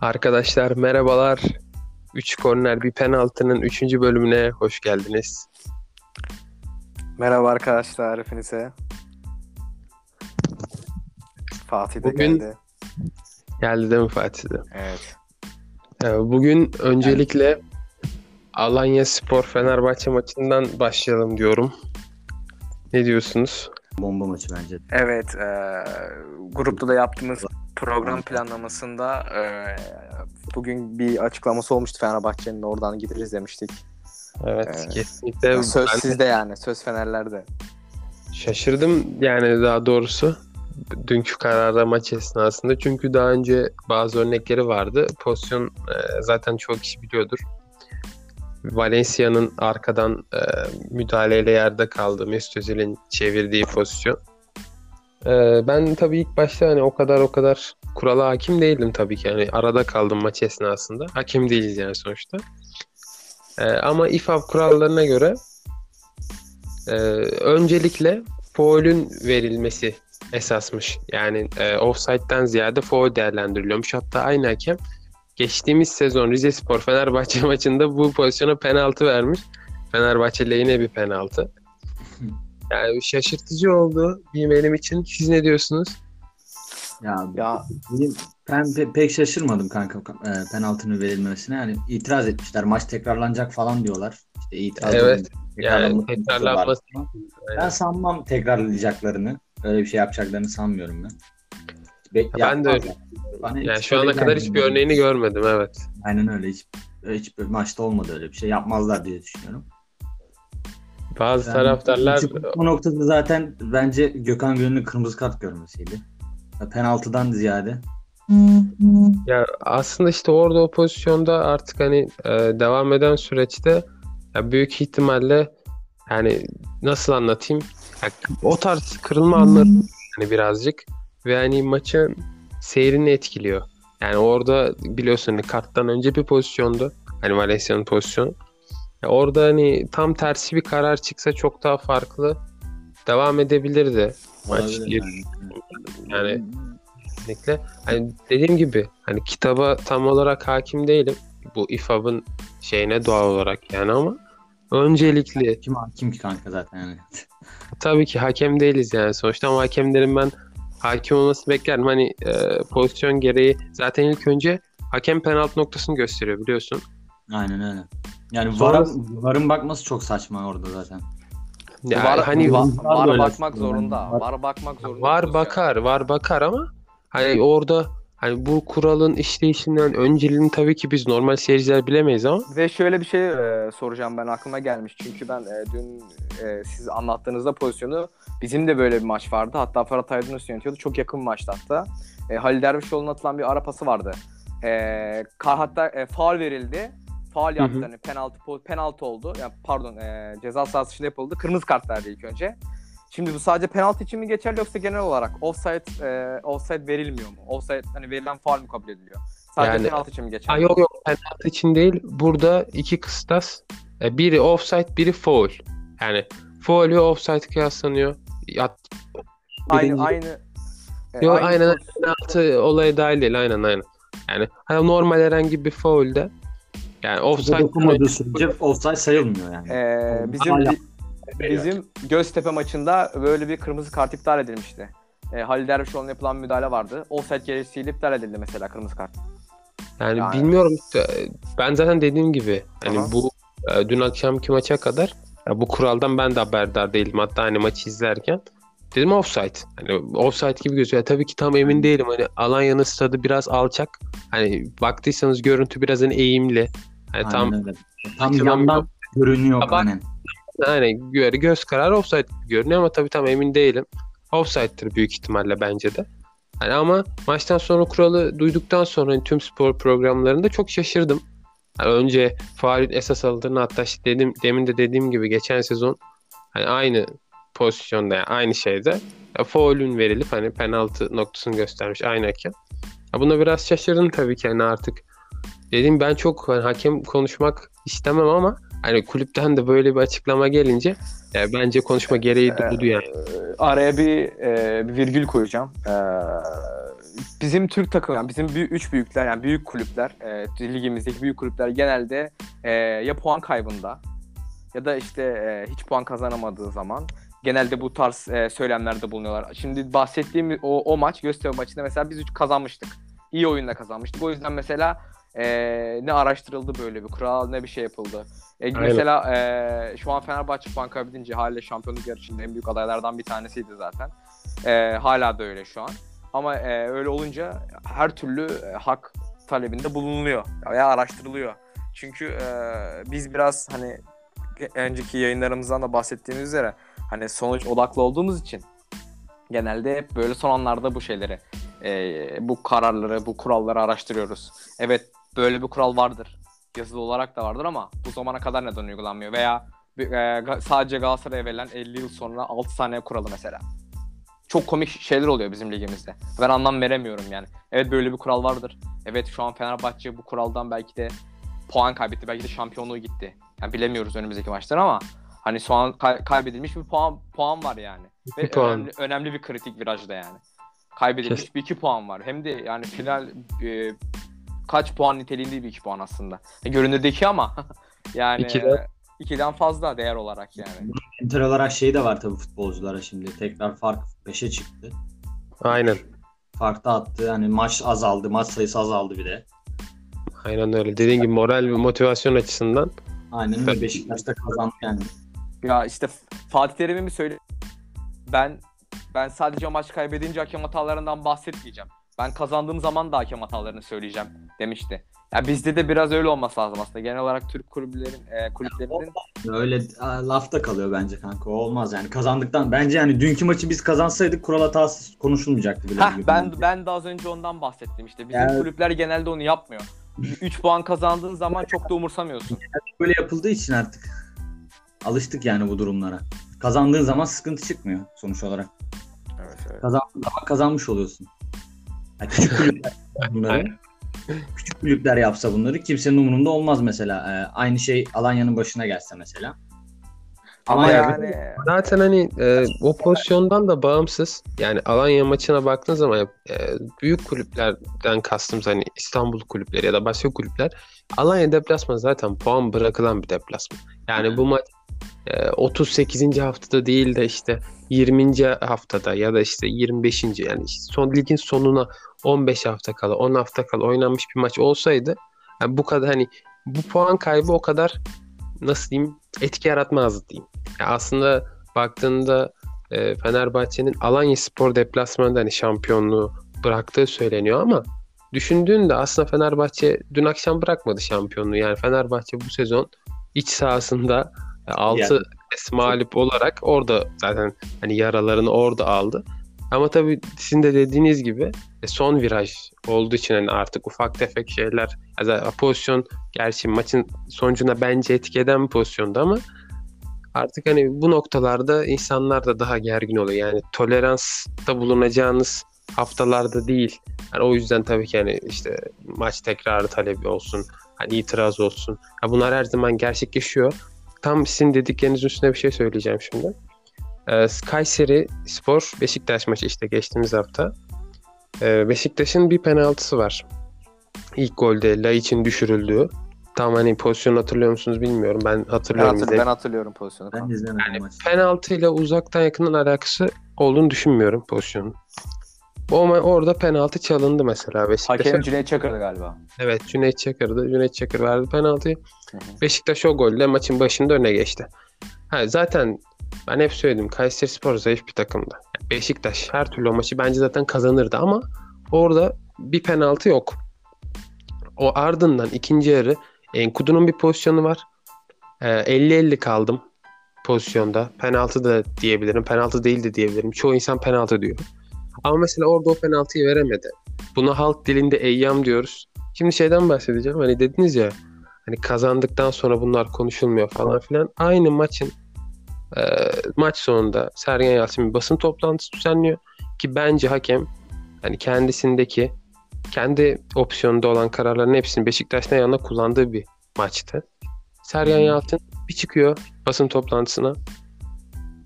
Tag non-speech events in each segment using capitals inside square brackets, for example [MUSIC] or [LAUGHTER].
Arkadaşlar merhabalar. 3 korner bir penaltının 3. bölümüne hoş geldiniz. Merhaba arkadaşlar hepinize. Fatih de Bugün- geldi. Geldi değil mi Fatih de? Evet. Ee, Bugün öncelikle Alanya Spor Fenerbahçe maçından başlayalım diyorum. Ne diyorsunuz? Bomba maçı bence. Evet. eee, grupta da yaptığımız program planlamasında eee, bugün bir açıklaması olmuştu Fenerbahçe'nin oradan gideriz demiştik. Evet Evet. kesinlikle Söz ben sizde yani. Söz Fenerler'de. şaşırdım yani daha doğrusu dünkü kararda maç esnasında. Çünkü daha önce bazı örnekleri vardı. Pozisyon e, zaten çok kişi biliyordur. Valencia'nın arkadan e, müdahaleyle yerde kaldı. Mesut Özil'in çevirdiği pozisyon. E, ben tabii ilk başta hani o kadar o kadar kurala hakim değildim tabii ki. Yani arada kaldım maç esnasında. Hakim değiliz yani sonuçta. E, ama İFAB kurallarına göre e, öncelikle faulün verilmesi esasmış. Yani e, offside'den ziyade faul değerlendiriliyormuş. Hatta aynı hakem geçtiğimiz sezon Rize Spor Fenerbahçe [LAUGHS] maçında bu pozisyona penaltı vermiş. Fenerbahçe lehine bir penaltı. Yani şaşırtıcı oldu benim için. Siz ne diyorsunuz? Ya, Ya benim, ben pe- pek şaşırmadım kanka e, penaltının verilmesine. Yani itiraz etmişler. Maç tekrarlanacak falan diyorlar. İşte itiraz Evet. Yani Tekrarlanması. Ben sanmam tekrarlayacaklarını. Öyle bir şey yapacaklarını sanmıyorum ben. Be- ben de öyle. Bana hiç Yani şu ana kadar hiçbir örneğini görmedim evet. Aynen öyle. Hiç, hiçbir maçta olmadı öyle bir şey. Yapmazlar diye düşünüyorum. Bazı Yani taraftarlar Bu noktada zaten bence Gökhan Gönül'ün kırmızı kart görmesiydi. Penaltıdan ziyade. Ya aslında işte orada o pozisyonda artık hani e, devam eden süreçte ya büyük ihtimalle yani nasıl anlatayım? Ya, o tarz kırılma anları hani birazcık ve hani maçın seyrini etkiliyor. Yani orada biliyorsun hani karttan önce bir pozisyondu. Hani Valencia'nın pozisyonu. Ya orada hani tam tersi bir karar çıksa çok daha farklı devam edebilirdi maç. Yani. Yani kesinlikle. Hani dediğim gibi hani kitaba tam olarak hakim değilim. Bu İFAB'ın şeyine doğal olarak yani ama öncelikli Kim hakim ki kanka zaten yani. [LAUGHS] tabii ki hakem değiliz yani sonuçta ama hakemlerin ben hakim olması beklerim. Hani e, pozisyon gereği zaten ilk önce hakem penaltı noktasını gösteriyor biliyorsun. Aynen öyle. Yani Sonra- VAR'a, VAR'ın bakması çok saçma orada zaten. Ya var, hani var, var var bakmak zorunda. Var- Var bakmak zorunda. var bakar, var bakar ama hani orada hani bu kuralın işleyişinden önceliğini tabii ki biz normal seyirciler bilemeyiz ama Ve şöyle bir şey e, soracağım ben aklıma gelmiş. Çünkü ben e, dün e, siz anlattığınızda pozisyonu bizim de böyle bir maç vardı. Hatta Ferhat Aydınus yönetiyordu. Çok yakın bir maçtı hatta. E, Halil Dervişoğlu'na atılan bir ara pası vardı. E, kar, hatta e, faul verildi. Faul yaptı. Hı hı. Hani penaltı penaltı oldu. Yani pardon e, ceza sahası içinde yapıldı. Kırmızı kart verdi ilk önce. Şimdi bu sadece penaltı için mi geçerli yoksa genel olarak offside e, offside verilmiyor mu? Offside hani verilen faul mü kabul ediliyor? Sadece Yani- penaltı için mi geçerli? Ha, yok yok penaltı için değil. Burada iki kıstas. E, Biri offside, biri foul. Yani foul ve offside kıyaslanıyor. Ya, Aynı aynı. e, Yok aynen penaltı olaya dahil değil. Aynen aynen. Yani hani normal herhangi bir foul'de yani offside dokunmadığı sürece offside sayılmıyor yani. Ee, bizim Hala- bizim Göztepe maçında böyle bir kırmızı kart iptal edilmişti. Ee, Halil Dervişoğlu'na yapılan müdahale vardı. Offside gereğisiyle iptal edildi mesela kırmızı kart. yani Yani- bilmiyorum işte ben zaten dediğim gibi hani Aha. bu e, dün akşamki maça kadar ya bu kuraldan ben de haberdar değilim. Hatta hani maçı izlerken dedim offside. Hani offside gibi gözüküyor. Tabii ki tam emin değilim. Hani Alanya'nın stadı biraz alçak. Hani baktıysanız görüntü biraz hani eğimli. Hani Aynen tam öyle. Tam yandan görünüyor Bak- aynen. yani göre göz kararı offside görünüyor ama tabii tam emin değilim. Offside'dır büyük ihtimalle bence de. Hani ama maçtan sonra kuralı duyduktan sonra hani tüm spor programlarında çok şaşırdım. Hani önce faulün esas alındığını hatta işte dedim, demin de dediğim gibi geçen sezon hani aynı pozisyonda yani aynı şeyde ya faulün verilip hani penaltı noktasını göstermiş aynı hakem. Ya buna biraz şaşırdım tabii ki hani artık dedim ben çok hani hakem konuşmak istemem ama hani kulüpten de böyle bir açıklama gelince ya bence konuşma gereği Ee, duydu yani. Araya bir, e, bir virgül koyacağım. Ee, bizim Türk takım yani bizim büyük, üç büyükler yani büyük kulüpler e, ligimizdeki büyük kulüpler genelde e, ya puan kaybında ya da işte e, hiç puan kazanamadığı zaman genelde bu tarz e, söylemlerde bulunuyorlar. Şimdi bahsettiğim o, o maç Göztepe maçında mesela biz üç kazanmıştık. İyi oyunda kazanmıştık. O yüzden mesela e, ne araştırıldı böyle bir kural ne bir şey yapıldı. E, mesela e, şu an Fenerbahçe puan kaybedince hala şampiyonluk yarışında en büyük adaylardan bir tanesiydi zaten. E, hala da öyle şu an. Ama e, öyle olunca her türlü e, hak talebinde bulunuyor veya araştırılıyor. Çünkü e, biz biraz hani önceki yayınlarımızdan da bahsettiğimiz üzere hani sonuç odaklı olduğumuz için genelde hep böyle son anlarda bu şeyleri e, bu kararları, bu kuralları araştırıyoruz. Evet böyle bir kural vardır. Yazılı olarak da vardır ama bu zamana kadar neden uygulanmıyor? Veya e, sadece Galatasaray'a verilen 50 yıl sonra 6 saniye kuralı mesela. Çok komik şeyler oluyor bizim ligimizde. Ben anlam veremiyorum yani. Evet böyle bir kural vardır. Evet şu an Fenerbahçe bu kuraldan belki de puan kaybetti. Belki de şampiyonluğu gitti. Yani bilemiyoruz önümüzdeki maçlar ama hani şu an kay- kaybedilmiş bir puan puan var yani. Ve puan. Önemli, önemli bir kritik virajda yani. Kaybedilmiş Kesin. bir iki puan var. Hem de yani final e, kaç puan niteliğinde bir iki puan aslında. E, görünürde ama [LAUGHS] yani İkiden- e, ikiden fazla değer olarak yani. Mental olarak şey de var tabii futbolculara şimdi. Tekrar fark 5'e çıktı. Aynen. Fark da attı. Hani maç azaldı. Maç sayısı azaldı bir de. Aynen öyle. Dediğin gibi moral ve motivasyon açısından Aynen öyle. Beşiktaş'ta kazandı yani. Ya işte Fatih Terim'in bir söyle ben ben sadece maç kaybedince hakem hatalarından bahsetmeyeceğim. Ben kazandığım zaman da hakem hatalarını söyleyeceğim demişti. Ya bizde de biraz öyle olması lazım aslında. Genel olarak Türk kulüplerin e, kulüplerinin Öyle a, lafta kalıyor bence kanka. O olmaz yani. Kazandıktan bence yani dünkü maçı biz kazansaydık kural hatası konuşulmayacaktı bile. Heh, ben ben de az önce ondan bahsettim işte. Bizim Yani- kulüpler genelde onu yapmıyor. 3 puan kazandığın zaman çok da umursamıyorsun. böyle yapıldığı için artık alıştık yani bu durumlara. Kazandığın zaman sıkıntı çıkmıyor sonuç olarak. Evet, evet. Zaman kazanmış oluyorsun. Yani küçük kulüpler [LAUGHS] bunları. küçük kulüpler yapsa bunları kimsenin umurunda olmaz mesela. Ee, aynı şey Alanya'nın başına gelse mesela. Ama Ama yani Zaten hani e, o pozisyondan da bağımsız yani Alanya maçına baktığın zaman e, büyük kulüplerden kastım hani İstanbul kulüpleri ya da başka kulüpler Alanya deplasmanı zaten puan bırakılan bir deplasman. Yani bu maç e, 38. haftada değil de işte 20. haftada ya da işte 25. yani son ligin sonuna 15 hafta kala 10 hafta kala oynanmış bir maç olsaydı yani bu kadar hani bu puan kaybı o kadar nasıl diyeyim etki yaratmazdı diyeyim. Ya aslında baktığında e, Fenerbahçe'nin Alanya Spor deplasmanında hani şampiyonluğu bıraktığı söyleniyor ama düşündüğünde aslında Fenerbahçe dün akşam bırakmadı şampiyonluğu. Yani Fenerbahçe bu sezon iç sahasında 6 Yani. mağlup olarak orada zaten hani yaralarını orada aldı. Ama tabii sizin de dediğiniz gibi e, son viraj olduğu için hani artık ufak tefek şeyler ya da pozisyon gerçi maçın sonucuna bence etki eden bir pozisyonda ama artık hani bu noktalarda insanlar da daha gergin oluyor. Yani toleransta bulunacağınız haftalarda değil. Yani o yüzden tabii ki hani işte maç tekrarı talebi olsun, hani itiraz olsun. Ya bunlar her zaman gerçekleşiyor. Tam sizin dediklerinizin üstüne bir şey söyleyeceğim şimdi. Ee, Kayseri Spor Beşiktaş maçı işte geçtiğimiz hafta. Ee, Beşiktaş'ın bir penaltısı var. İlk golde Laiç'in düşürüldüğü. Tam hani pozisyon hatırlıyor musunuz bilmiyorum. Ben ben, hatırlıyorum. hatır- izledim. ben hatırlıyorum pozisyonu. Ben izlemedim Yani maçı. penaltıyla uzaktan yakının alakası olduğunu düşünmüyorum pozisyonun. O orada penaltı çalındı mesela Beşiktaş'a. Hakem Cüneyt Çakır'dı galiba. Evet Cüneyt Çakır'dı. Cüneyt Çakır verdi penaltıyı. Hı hı. Beşiktaş o golle maçın başında öne geçti. Ha, zaten ben hep söyledim Kayseri Spor zayıf bir takımdı. Beşiktaş her türlü o maçı bence zaten kazanırdı ama orada bir penaltı yok. O ardından ikinci yarı Enkudu'nun bir pozisyonu var. Ee, 50-50 kaldım pozisyonda. Penaltı da diyebilirim. Penaltı değil de diyebilirim. Çoğu insan penaltı diyor. Ama mesela orada o penaltıyı veremedi. Buna halk dilinde eyyam diyoruz. Şimdi şeyden bahsedeceğim. Hani dediniz ya hani kazandıktan sonra bunlar konuşulmuyor falan filan. Aynı maçın e, maç sonunda Sergen Yalçın bir basın toplantısı düzenliyor ki bence hakem hani kendisindeki kendi opsiyonunda olan kararların hepsini Beşiktaş'ın yanına kullandığı bir maçtı. Sergen. Yalçın bir çıkıyor basın toplantısına.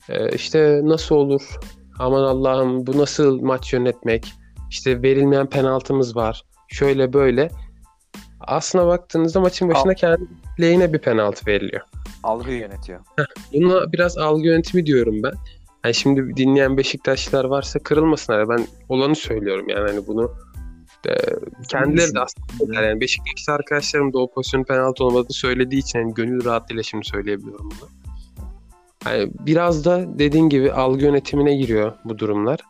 E, işte nasıl olur? Aman Allah'ım bu nasıl maç yönetmek? İşte verilmeyen penaltımız var. Şöyle böyle. Aslına baktığınızda maçın başında kendi lehine bir penaltı veriliyor. Algı yönetiyor. Buna biraz algı yönetimi diyorum ben. Yani şimdi dinleyen Beşiktaşlılar varsa kırılmasınlar. Ben olanı söylüyorum yani hani bunu e, kendileri de aslında yani Beşiktaşlı arkadaşlarım da o pozisyonun penaltı olmadığını söylediği için yani gönül rahatlığıyla şimdi söyleyebiliyorum bunu. Yani biraz da dediğin gibi algı yönetimine giriyor bu durumlar.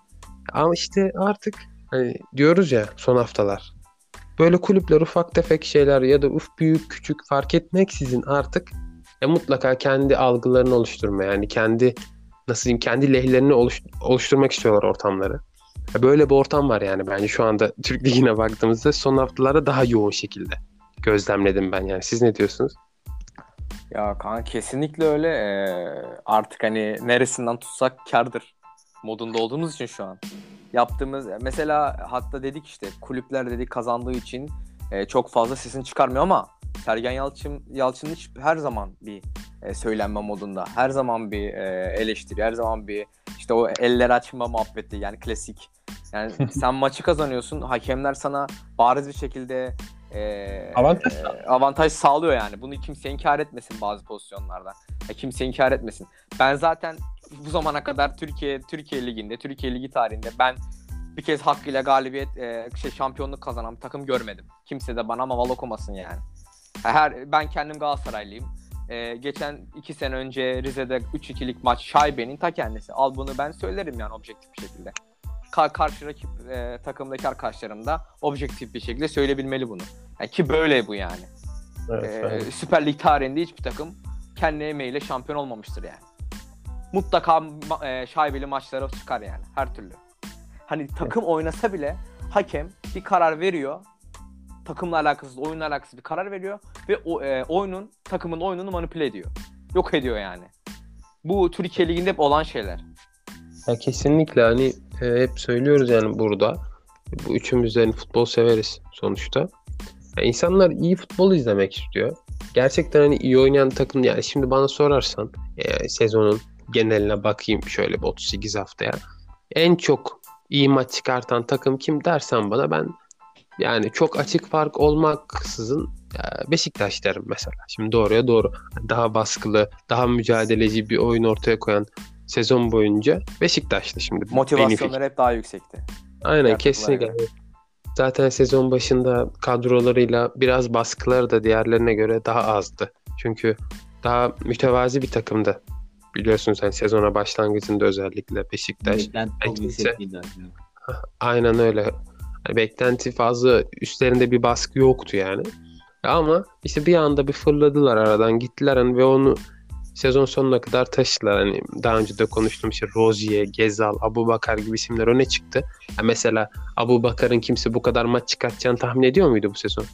Ama işte artık hani diyoruz ya son haftalar. Böyle kulüpler ufak tefek şeyler ya da uf büyük küçük fark etmeksizin artık e, mutlaka kendi algılarını oluşturma yani kendi nasıl diyeyim kendi lehlerini oluş, oluşturmak istiyorlar ortamları. E, böyle bir ortam var yani bence şu anda Türk Ligi'ne baktığımızda son haftalarda daha yoğun şekilde gözlemledim ben yani. Siz ne diyorsunuz? Ya kanka kesinlikle öyle. Ee, artık hani neresinden tutsak kardır modunda olduğumuz için şu an. Yaptığımız mesela hatta dedik işte kulüpler dedik kazandığı için e, çok fazla sesini çıkarmıyor ama Sergen Yalçın Yalçın hiç her zaman bir e, söylenme modunda. Her zaman bir e, eleştiri, her zaman bir işte o eller açma muhabbeti yani klasik. Yani [LAUGHS] sen maçı kazanıyorsun, hakemler sana bariz bir şekilde e, Avantaj e, avantaj sağlıyor yani. Bunu kimse inkar etmesin bazı pozisyonlarda. Ya kimse inkar etmesin. Ben zaten bu zamana kadar Türkiye Türkiye liginde, Türkiye ligi tarihinde ben bir kez hakkıyla galibiyet e, şey şampiyonluk kazanan bir takım görmedim. Kimse de bana maval okumasın yani. Her ben kendim Galatasaraylıyım. E, geçen iki sene önce Rize'de 3-2'lik maç şaibenin ta kendisi. Al bunu ben söylerim yani objektif bir şekilde. Ka- karşı rakip e, takımdaki arkadaşlarım da objektif bir şekilde söyleyebilmeli bunu. Yani ki böyle bu yani. Evet, Ee, evet. Süper Lig tarihinde hiçbir takım kendi emeğiyle şampiyon olmamıştır yani. Mutlaka ma- e, şaibeli maçlara çıkar yani her türlü. Hani takım oynasa bile hakem bir karar veriyor. Takımla alakasız, oyunla alakasız bir karar veriyor ve o e, oyunun takımın oyununu manipüle ediyor. Yok ediyor yani. Bu Türkiye Ligi'nde hep olan şeyler. Ya kesinlikle hani e, hep söylüyoruz yani burada. Bu üçümüz de hani futbol severiz sonuçta. Ya insanlar iyi futbol izlemek istiyor. Gerçekten hani iyi oynayan takım yani şimdi bana sorarsan e, sezonun geneline bakayım şöyle bir 38 haftaya. En çok iyi maç çıkartan takım kim dersen bana ben yani çok açık fark olmaksızın e, Beşiktaş derim mesela. Şimdi doğruya doğru. Daha baskılı, daha mücadeleci bir oyun ortaya koyan sezon boyunca Beşiktaş'tı şimdi. Motivasyonları hep daha yüksekti. Aynen Diğer kesinlikle. takımlara Zaten sezon başında kadrolarıyla biraz baskıları da diğerlerine göre daha azdı. Çünkü daha mütevazi bir takımdı. Biliyorsunuz hani sezona başlangıcında özellikle Beşiktaş. Beklenti çok. Aynen öyle. Beklenti fazla üstlerinde bir baskı yoktu yani. Ama işte bir anda bir fırladılar aradan gittiler hani ve onu sezon sonuna kadar taşıdılar. Hani daha önce de konuştuğum işte Rozier, Gezal, Abu Bakar gibi isimler öne çıktı. Ya mesela Abu Bakar'ın kimse bu kadar maç çıkartacağını tahmin ediyor muydu bu sezon?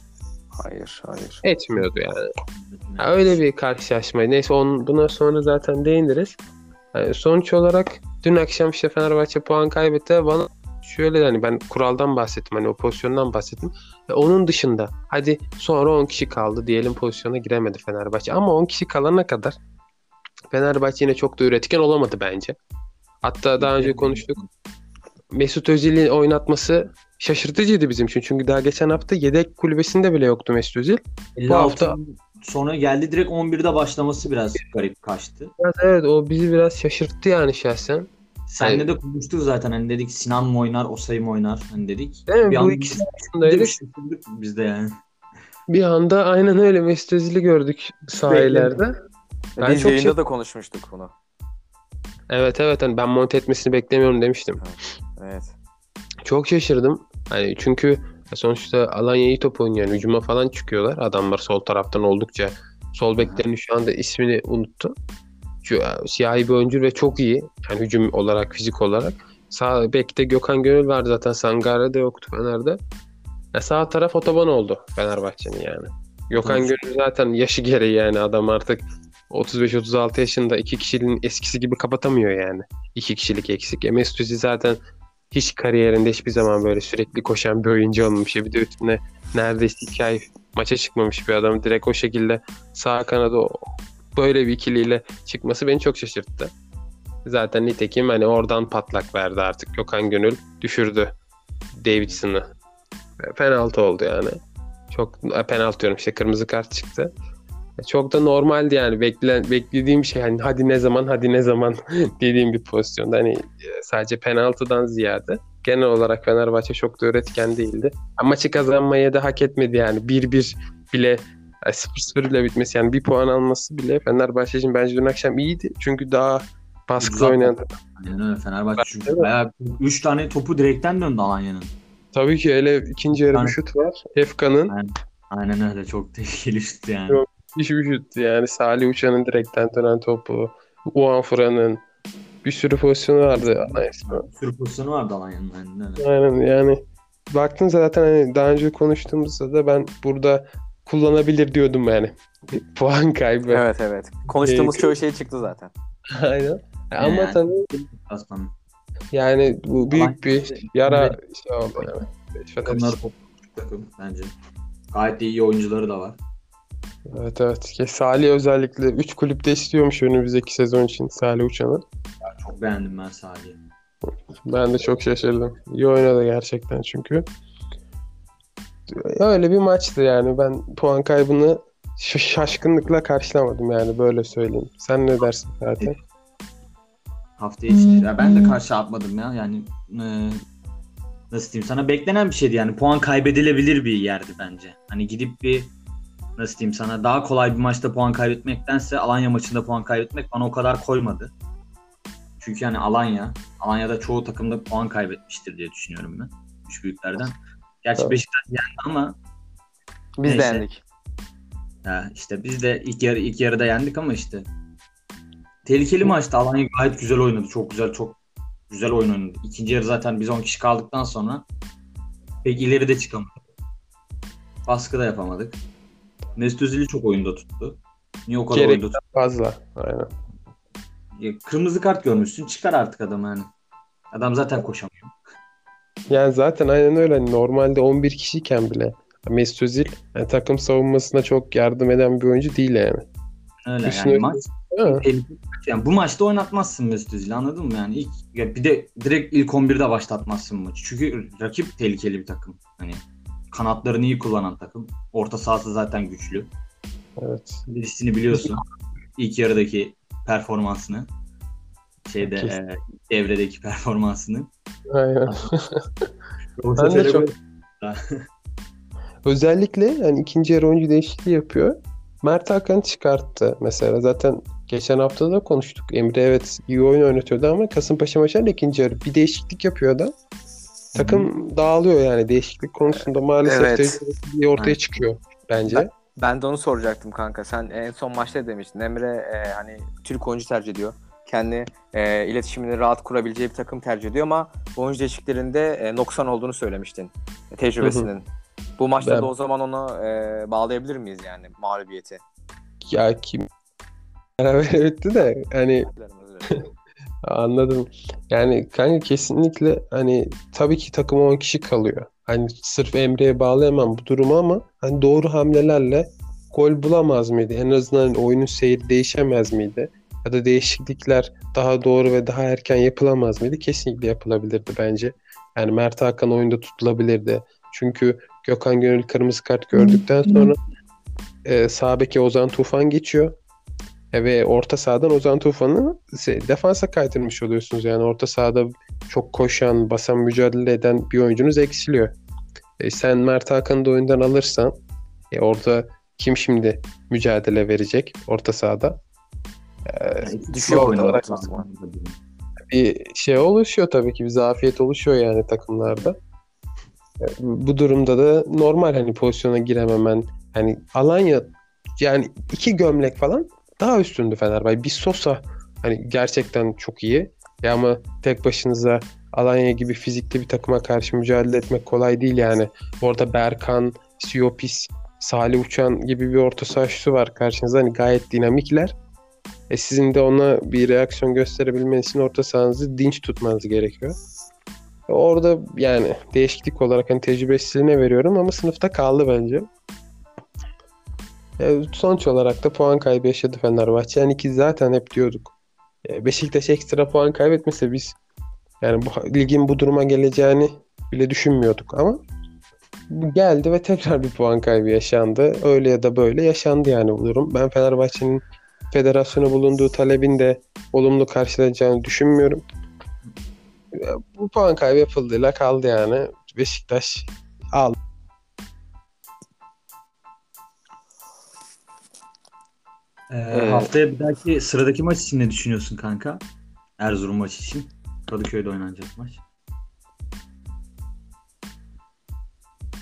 Hayır, hayır. Etmiyordu yani. Ya öyle bir karşılaşmaydı. Neyse onun, buna sonra zaten değiniriz. Yani sonuç olarak dün akşam işte Fenerbahçe puan kaybetti. Bana şöyle hani ben kuraldan bahsettim. Hani o pozisyondan bahsettim. Ve onun dışında hadi sonra 10 kişi kaldı diyelim pozisyona giremedi Fenerbahçe. Ama 10 kişi kalana kadar Fenerbahçe yine çok da üretken olamadı bence. Hatta daha önce konuştuk. Mesut Özil'in oynatması şaşırtıcıydı bizim için. Çünkü daha geçen hafta yedek kulübesinde bile yoktu Mesut Özil. 56 hafta- sonra geldi direkt 11'de başlaması biraz garip kaçtı. Evet, evet o bizi biraz şaşırttı yani şahsen. Seninle Evet. de konuştuk zaten hani dedik Sinan mı oynar, Osay mı oynar hani dedik. Mi? Bir Bu anda ikisi arasındaydık. biz de yani. Bir anda aynen öyle Mesut Özil'i gördük sahillerde. Ben Biz çok yayında şey- da konuşmuştuk bunu. Evet evet hani ben monte etmesini beklemiyorum demiştim. Evet. Çok şaşırdım. Hani çünkü sonuçta Alanya iyi top oynuyor. Yani hücuma falan çıkıyorlar. Adamlar sol taraftan oldukça. Sol beklerini şu anda ismini unuttu. E, siyahi bir oyuncu ve çok iyi. Yani hücum olarak, fizik olarak. Sağ bekte Gökhan Gönül var zaten. Sangare de yoktu Fener'de. Ya sağ taraf otoban oldu Fenerbahçe'nin yani. Gökhan Evet. Gönül zaten yaşı gereği yani adam artık 35-36 yaşında iki kişiliğin eskisi gibi kapatamıyor yani. İki kişilik eksik. E Mesut Özil zaten hiç kariyerinde hiçbir zaman böyle sürekli koşan bir oyuncu olmamış. Bir de üstüne neredeyse iki ay maça çıkmamış bir adam. Direkt o şekilde sağ kanada böyle bir ikiliyle çıkması beni çok şaşırttı. Zaten nitekim hani oradan patlak verdi artık. Gökhan Gönül düşürdü Davidson'ı. Penaltı oldu yani. Çok e, penaltı diyorum işte kırmızı kart çıktı. E, Çok da normaldi yani beklen beklediğim şey hani hadi ne zaman hadi ne zaman [LAUGHS] dediğim bir pozisyonda hani e, sadece penaltıdan ziyade genel olarak Fenerbahçe çok da üretken değildi. Ama maçı kazanmayı da hak etmedi yani 1-1 bile e, 0-0 ile bitmesi yani bir puan alması bile Fenerbahçe için bence dün akşam iyiydi. Çünkü daha baskılı oynayan Aynen öyle. Fenerbahçe çünkü bayağı 3 tane topu direkten döndü Alanya'nın. Tabii ki hele ikinci yarı bir Yani- şut var. Efkan'ın Aynen öyle. Çok tehlikeli şut yani. İş bir şut yani Salih Uçan'ın direkten dönen topu. Uğan Fıran'ın bir sürü pozisyonu vardı. Neyse. Bir sürü pozisyonu vardı Alanya'nın. Aynen öyle. Aynen yani baktın zaten hani daha önce konuştuğumuzda da ben burada kullanabilir diyordum yani. Puan kaybı. Evet evet. Konuştuğumuz Ee, çoğu şey çıktı zaten. Aynen. Ama Yani. tabii Aslanım. yani bu büyük bir yara şey oldu yani. Top takım bence. Gayet de iyi oyuncuları da var. Evet evet. Ki Salih özellikle 3 kulüpte istiyormuş önümüzdeki sezon için Salih Uçan'ı. Çok beğendim ben Salih'i. Ben de çok şaşırdım. İyi oynadı gerçekten çünkü. Öyle bir maçtı yani. Ben puan kaybını şaşkınlıkla karşılamadım yani böyle söyleyeyim. Sen ne dersin zaten? Haftaya içi. Ya ben de karşı atmadım ya. Yani e, nasıl diyeyim sana beklenen bir şeydi yani. Puan kaybedilebilir bir yerdi bence. Hani gidip bir nasıl diyeyim sana daha kolay bir maçta puan kaybetmektense Alanya maçında puan kaybetmek bana o kadar koymadı. Çünkü yani Alanya, Alanya'da çoğu takımda puan kaybetmiştir diye düşünüyorum ben. Üç büyüklerden. Gerçi Tabii. Beşiktaş yendi ama Biz Neyse. de yendik. ya işte biz de ilk yarı ilk yarıda yendik ama işte tehlikeli maçtı. Alanya gayet güzel oynadı. Çok güzel, çok güzel oyun oynadı. İkinci yarı zaten biz 10 kişi kaldıktan sonra pek ileri de çıkamadık. Baskı da yapamadık. Mesut Özil'i çok oyunda tuttu. Niye o kadar Gerek- oyunda tuttu? Fazla. Aynen. Ya, Kırmızı kart görmüşsün. Çıkar artık adam yani. Adam zaten koşamıyor. Yani zaten aynen öyle. Hani normalde 11 kişiyken bile Mesut Özil yani takım savunmasına çok yardım eden bir oyuncu değil yani. Öyle Üstüne- yani maç. Yani bu maçta oynatmazsın Mesut Özil'i anladın mı? Yani ilk ya bir de direkt ilk 11'de başlatmazsın maçı. Çünkü rakip tehlikeli bir takım. Hani kanatlarını iyi kullanan takım. Orta sahası zaten güçlü. Evet. Birisini biliyorsun. İlk yarıdaki performansını. Şeyde Kesin. e, devredeki performansını. Aynen. [LAUGHS] Ben de çok- [LAUGHS] Özellikle yani ikinci yarı oyuncu değişikliği yapıyor. Mert Hakan çıkarttı mesela. Zaten geçen hafta da konuştuk. Emre evet iyi oyun oynatıyordu ama Kasımpaşa maçında ikinci yarı bir değişiklik yapıyor da takım dağılıyor yani değişiklik konusunda maalesef Evet. tecrübesizliği ortaya Evet. çıkıyor bence. Ben de onu soracaktım kanka. Sen en son maçta demiştin. Emre e, hani Türk oyuncu tercih ediyor. Kendi e, iletişimini rahat kurabileceği bir takım tercih ediyor ama oyuncu değişikliklerinde e, noksan olduğunu söylemiştin. e, Tecrübesinin. Bu maçta Ben- da o zaman onu e, bağlayabilir miyiz yani mağlubiyeti? Ya kim beraber [LAUGHS] etti de hani. [LAUGHS] Anladım. Yani kanka kesinlikle hani tabii ki takıma 10 kişi kalıyor. Hani sırf Emre'ye bağlayamam bu durumu ama hani doğru hamlelerle gol bulamaz mıydı? En azından hani oyunun seyri değişemez miydi? Ya da değişiklikler daha doğru ve daha erken yapılamaz mıydı? Kesinlikle yapılabilirdi bence. Yani Mert Hakan oyunda tutulabilirdi. Çünkü Gökhan Gönül kırmızı kart gördükten sonra e, sağ beke Ozan Tufan geçiyor. E, ve orta sahadan Ozan Tufan'ı defansa kaydırmış oluyorsunuz. Yani orta sahada çok koşan, basan, mücadele eden bir oyuncunuz eksiliyor. E, sen Mert Hakan'ı da oyundan alırsan e, orada kim şimdi mücadele verecek orta sahada? E, Yani Düşüyor lazım. bir şey oluşuyor tabii ki bir zafiyet oluşuyor yani takımlarda. E, Bu durumda da normal hani pozisyona girememen hani Alanya yani iki gömlek falan daha üstündü Fenerbahçe. Bir Sosa hani gerçekten çok iyi. Ya ama tek başınıza Alanya gibi fizikli bir takıma karşı mücadele etmek kolay değil yani. Orada Berkan, Siopis, Salih Uçan gibi bir orta saha şutu var karşınızda. Hani gayet dinamikler. E sizin de ona bir reaksiyon gösterebilmeniz için orta sahanızı dinç tutmanız gerekiyor. Orada yani değişiklik olarak hani tecrübesizliğine veriyorum ama sınıfta kaldı bence. E, sonuç olarak da puan kaybı yaşadı Fenerbahçe. Yani ki zaten hep diyorduk. E, Beşiktaş ekstra puan kaybetmese biz yani bu ligin bu duruma geleceğini bile düşünmüyorduk ama geldi ve tekrar bir puan kaybı yaşandı. Öyle ya da böyle yaşandı yani bu durum. Ben Fenerbahçe'nin federasyona bulunduğu talebin de olumlu karşılanacağını düşünmüyorum. Bu puan kaybı yapıldığıyla kaldı yani. Beşiktaş aldı. Ee, Evet. Haftaya bir dahaki sıradaki maç için ne düşünüyorsun kanka? Erzurum maçı için. Kadıköy'de oynanacak maç.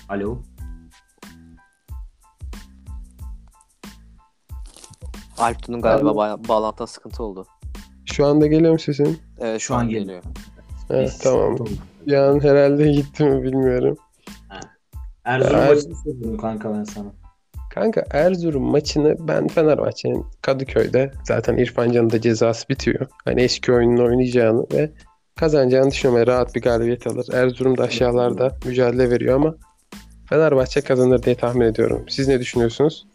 Alo. Alptun'un galiba ba- bağlantıda sıkıntı oldu. Şu anda geliyor mu sesin? Evet, şu Şu an an geliyor. Evet, tamam. An herhalde gitti mi bilmiyorum. Erzurum Er- maçını soruyorum kanka ben sana. Kanka Erzurum maçını ben Fenerbahçe'nin Kadıköy'de zaten İrfan Can'ın da cezası bitiyor. Hani eski oyununu oynayacağını ve kazanacağını düşünüyorum. Yani Rahat bir galibiyet alır. Erzurum da aşağılarda mücadele veriyor ama Fenerbahçe kazanır diye tahmin ediyorum. Siz ne düşünüyorsunuz?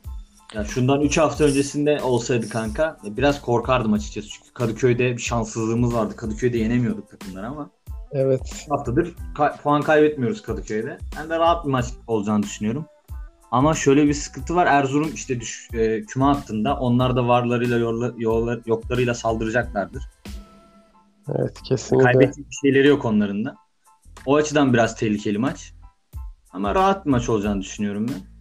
Ya şundan 3 hafta öncesinde olsaydı kanka biraz korkardım açıkçası. Çünkü Kadıköy'de bir şanssızlığımız vardı. Kadıköy'de yenemiyorduk takımları ama Evet. 3 haftadır ka- puan kaybetmiyoruz Kadıköy'de. Ben de rahat bir maç olacağını düşünüyorum. Ama şöyle bir sıkıntı var. Erzurum işte düş, e, küme hattında. Onlar da varlarıyla yolla- yollar, yoklarıyla saldıracaklardır. Evet kesinlikle. Kaybedecek bir şeyleri yok onların da. O açıdan biraz tehlikeli maç. Ama rahat bir maç olacağını düşünüyorum ben.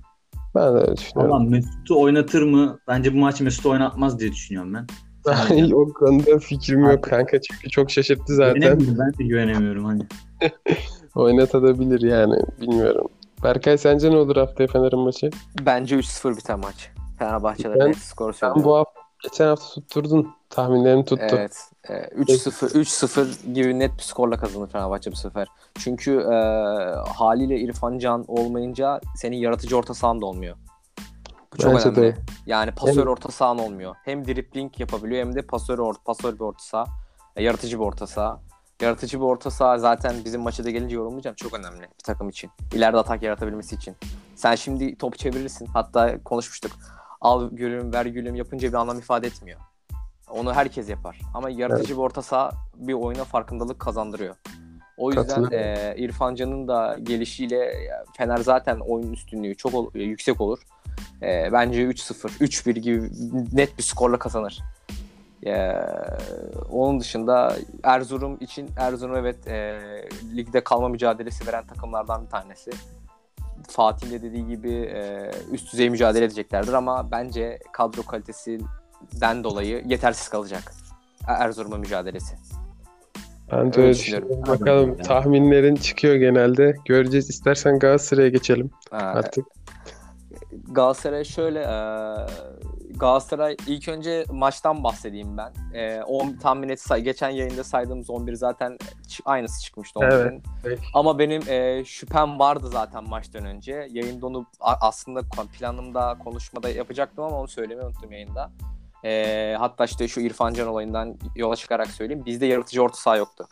Ben de öyle düşünüyorum. Ama Mesut'u oynatır mı? Bence bu maç Mesut'u oynatmaz diye düşünüyorum ben. [LAUGHS] O konuda fikrim yok kanka çünkü çok şaşırttı zaten. Ben de güvenemiyorum hani. [LAUGHS] Oynatabilir yani bilmiyorum. Berkay sence ne olur haftaya Fener'in maçı? Bence 3-0 biter maç. Fenerbahçe'de Ben- net skor Sen söylüyorum. bu hafta geçen hafta tutturdun. Tahminlerini tuttu. Evet. e, 3-0 3-0 gibi net bir skorla kazanır Fenerbahçe bu sefer. Çünkü e, haliyle İrfan Can olmayınca senin yaratıcı orta sahan da olmuyor. Bu çok Bence de önemli. öyle. Yani pasör Evet. orta sahan olmuyor. Hem dribling yapabiliyor hem de pasör or pasör bir orta saha. E, yaratıcı bir orta saha. Yaratıcı bir orta saha zaten bizim maça da gelince yorumlayacağım. Çok önemli bir takım için. İleride atak yaratabilmesi için. Sen şimdi top çevirirsin. Hatta konuşmuştuk. Al gülüm ver gülüm yapınca bir anlam ifade etmiyor. Onu herkes yapar. Ama yaratıcı bir orta saha bir oyuna farkındalık kazandırıyor. O yüzden e, İrfan Can'ın da gelişiyle Fener zaten oyun üstünlüğü çok ol- yüksek olur. E, bence 3-0, 3-1 gibi net bir skorla kazanır. E, onun dışında Erzurum için Erzurum evet e, ligde kalma mücadelesi veren takımlardan bir tanesi. Fatih'in de dediği gibi e, üst düzey mücadele edeceklerdir ama bence kadro kalitesinden dolayı yetersiz kalacak Er- Erzurum'un mücadelesi. Ben de Öyle düşünüyorum. düşünüyorum. Bakalım Yani. tahminlerin çıkıyor genelde. Göreceğiz. İstersen Galatasaray'a geçelim Ha, artık. Galatasaray şöyle e, Galatasaray ilk önce maçtan bahsedeyim ben. E, 10 tahmin et say- geçen yayında saydığımız 11 zaten aynısı çıkmıştı 11'in. Evet, peki. Ama benim e, şüphem vardı zaten maçtan önce. Yayında onu aslında planımda konuşmada yapacaktım ama onu söylemeyi unuttum yayında. E, hatta işte şu İrfan Can olayından yola çıkarak söyleyeyim. Bizde yaratıcı orta saha yoktu.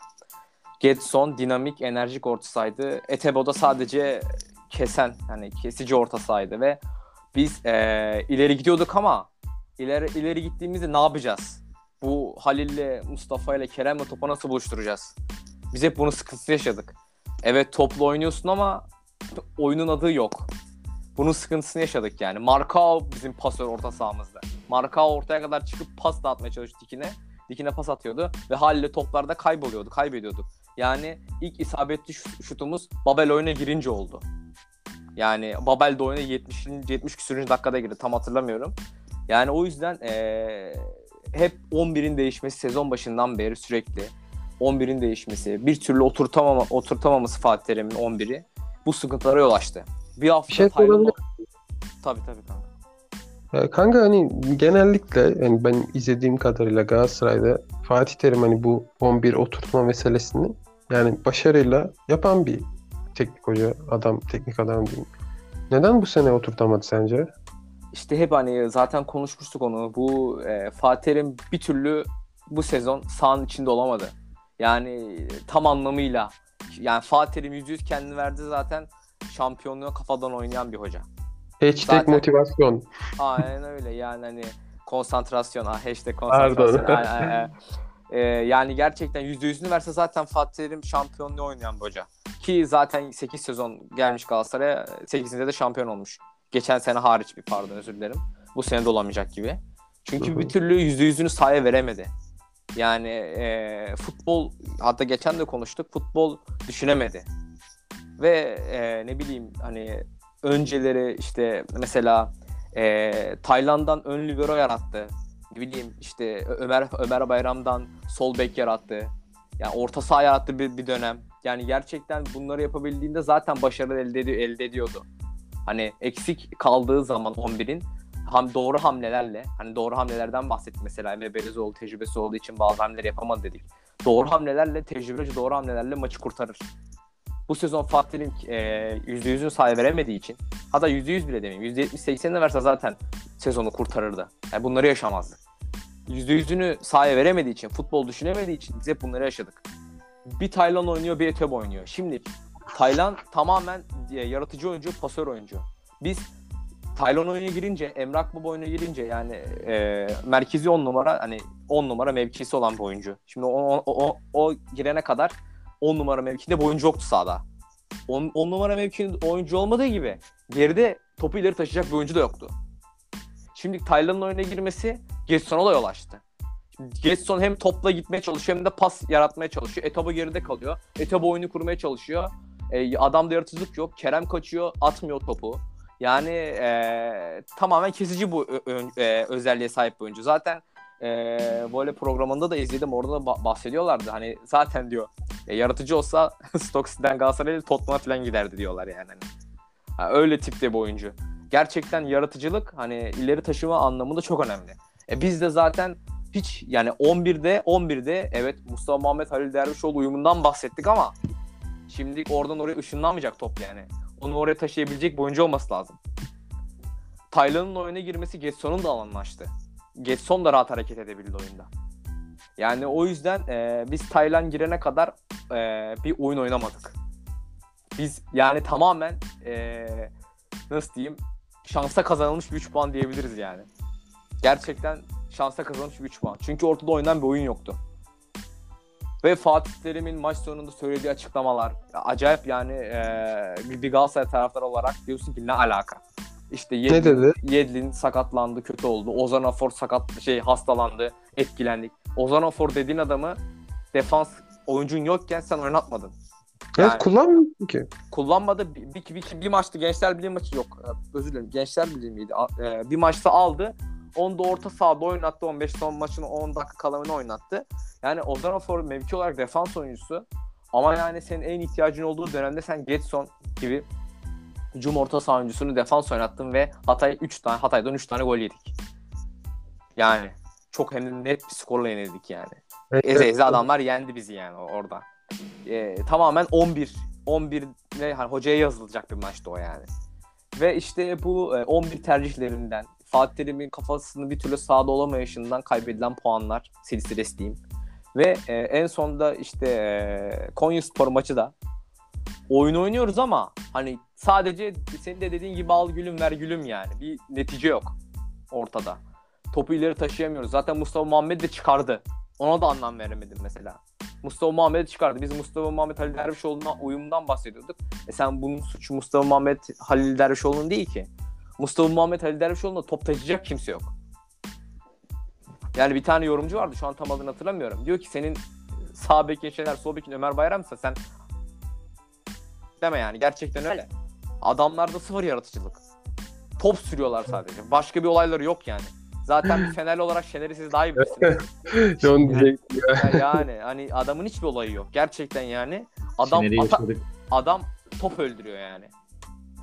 Getson dinamik, enerjik orta sahaydı. Etebo'da sadece kesen, hani kesici orta sahaydı ve biz e, ileri gidiyorduk ama ileri ileri gittiğimizde ne yapacağız? Bu Halil'le, Mustafa ile Kerem'le topu nasıl buluşturacağız? Biz hep bunun sıkıntısı yaşadık. Evet toplu oynuyorsun ama oyunun adı yok. Bunun sıkıntısını yaşadık yani. Markao bizim pasör orta sahamızda. Markao ortaya kadar çıkıp pas dağıtmaya çalıştı dikine. Dikine pas atıyordu ve Halil'le toplarda kayboluyordu, kaybediyorduk. Yani ilk isabetli şut- şutumuz Babel oyuna girince oldu. Yani Babel de oyuna 70. 70 küsürüncü dakikada girdi. Tam hatırlamıyorum. Yani o yüzden eee, hep 11'in değişmesi sezon başından beri sürekli 11'in değişmesi, bir türlü oturtamama, oturtamaması Fatih Terim'in 11'i bu sıkıntılara yol açtı. Bir hafta Bir şey Taylan- sorabilir Tabii tabii kanka. Ya kanka hani genellikle yani ben izlediğim kadarıyla Galatasaray'da Fatih Terim hani bu 11 oturtma meselesini yani başarıyla yapan bir teknik hoca, adam, teknik adam diyeyim. Neden bu sene oturtamadı sence? İşte hep hani zaten konuşmuştuk onu. Bu e, Fatih Terim bir türlü bu sezon sahanın içinde olamadı. Yani tam anlamıyla yani Fatih Terim %100 kendini verdi zaten şampiyonluğa kafadan oynayan bir hoca. Hashtag Zaten- motivasyon. Aynen öyle yani hani konsantrasyon, ah hashtag konsantrasyon. Pardon. Aynen, aynen. e, yani gerçekten %100'ünü verse zaten Fatih Terim şampiyonluğu oynayan bir hoca. Ki zaten 8 sezon gelmiş Galatasaray'a 8'inde de şampiyon olmuş. Geçen sene hariç bir pardon özür dilerim. Bu sene de olamayacak gibi. Çünkü bir türlü %100'ünü sahaya veremedi. Yani e, futbol hatta geçen de konuştuk futbol düşünemedi. Ve e, ne bileyim hani önceleri işte mesela e, Tayland'dan ön libero yarattı. Ne bileyim işte Ömer Ömer Bayram'dan sol bek yarattı. Yani orta saha yarattı bir, bir dönem. Yani gerçekten bunları yapabildiğinde zaten başarı elde, ediyor, elde ediyordu. Hani eksik kaldığı zaman 11'in ham, doğru hamlelerle hani doğru hamlelerden bahsettik mesela Emre Belezoğlu tecrübesi olduğu için bazı hamleleri yapamadı dedik. Doğru hamlelerle tecrübeci doğru hamlelerle maçı kurtarır. Bu sezon Fatih'in e, %100'ünü sahaya veremediği için hatta %100 bile demeyeyim %70-80'ini verse zaten sezonu kurtarırdı. Yani bunları yaşamazdı. %100'ünü sahaya veremediği için, futbol düşünemediği için biz hep bunları yaşadık. Bir Taylan oynuyor, bir Etebo oynuyor. Şimdi Taylan tamamen e, yaratıcı oyuncu, pasör oyuncu. Biz Taylan oyuna girince, Emrak Baba oyuna girince yani e, merkezi 10 numara hani 10 numara mevkisi olan bir oyuncu. Şimdi o, o, o, o girene kadar 10 numara mevkinde bir oyuncu yoktu sahada. 10, 10 numara mevkinde oyuncu olmadığı gibi geride topu ileri taşıyacak bir oyuncu da yoktu. Şimdi Taylan'ın oyuna girmesi Getson'a da yol açtı. Getson hem topla gitmeye çalışıyor hem de pas yaratmaya çalışıyor. Etabo geride kalıyor. Etabo oyunu kurmaya çalışıyor. E, adamda yaratıcılık yok. Kerem kaçıyor, atmıyor topu. Yani e, tamamen kesici bu ö- e, özelliğe sahip bir oyuncu. Zaten e, böyle programında da izledim. Orada da ba- bahsediyorlardı. Hani zaten diyor e, yaratıcı olsa [LAUGHS] Stoke City'den Galatasaray'a Tottenham'a falan giderdi diyorlar yani. Hani. Ha, öyle tipte bir oyuncu. Gerçekten yaratıcılık hani ileri taşıma anlamında çok önemli. E, biz de zaten hiç yani 11'de 11'de evet Mustafa Muhammed Halil Dervişoğlu uyumundan bahsettik ama şimdi oradan oraya ışınlanmayacak top yani. Onu oraya taşıyabilecek bir oyuncu olması lazım. Taylan'ın oyuna girmesi Getson'un da alanını açtı. Getson da rahat hareket edebildi oyunda. Yani o yüzden e, biz Taylan girene kadar e, bir oyun oynamadık. Biz yani tamamen e, nasıl diyeyim şansa kazanılmış bir 3 puan diyebiliriz yani. Gerçekten şansa kazanılmış bir 3 puan. Çünkü ortada oynanan bir oyun yoktu. Ve Fatih Terim'in maç sonunda söylediği açıklamalar acayip yani e, bir Galatasaray taraftarı olarak diyorsun ki ne alaka? İşte Yedlin, Ne dedi? Yedlin sakatlandı, kötü oldu. Ozan Afor sakat şey hastalandı, etkilendik. Ozan Afor dediğin adamı defans oyuncun yokken sen oynatmadın. Evet Yani- kullanmıyor ki. kullanmadı. Bir, bir, bir, bir maçtı Gençler Birliği maçı yok. Ee, Özür dilerim. Gençler Birliği miydi? E, bir maçta aldı. Onu da orta sahada oynattı. 15 son maçın 10 dakika kalanını oynattı. Yani Ozan Afor mevki olarak defans oyuncusu. Ama yani senin en ihtiyacın olduğu dönemde sen Getson gibi hücum orta saha oyuncusunu defans oynattın ve Hatay 3 tane Hatay'dan 3 tane gol yedik. Yani çok hem de net bir skorla yenildik yani. Evet, Eze eze adamlar yendi bizi yani orada. Ee, tamamen 11 11 ve hani hocaya yazılacak bir maçtı o yani. Ve işte bu e, 11 tercihlerinden Fatih Terim'in kafasını bir türlü sahada olamayışından kaybedilen puanlar silsilesi diyeyim. Ve e, en sonunda işte e, Konyaspor maçı da oyun oynuyoruz ama hani sadece senin de dediğin gibi al gülüm ver gülüm yani. Bir netice yok ortada. Topu ileri taşıyamıyoruz. Zaten Mustafa Muhammed de çıkardı. Ona da anlam veremedim mesela. Mustafa Muhammed'i çıkardı. Biz Mustafa Muhammed Halil Dervişoğlu'na uyumundan bahsediyorduk. E sen bunun suçu Mustafa Muhammed Halil Dervişoğlu'nun değil ki. Mustafa Muhammed Halil Dervişoğlu'na top taşıyacak kimse yok. Yani bir tane yorumcu vardı şu an tam adını hatırlamıyorum. Diyor ki senin sağ bekin Şener, sol bekin Ömer Bayram'sa sen deme yani gerçekten öyle. Adamlarda sıfır yaratıcılık. Top sürüyorlar sadece. Başka bir olayları yok yani. Zaten bir [LAUGHS] Fenerli olarak Şener'i siz daha iyi bilirsiniz. [LAUGHS] Onu diyecektim. Ya yani hani adamın hiçbir olayı yok. Gerçekten yani adam ata- adam top öldürüyor yani.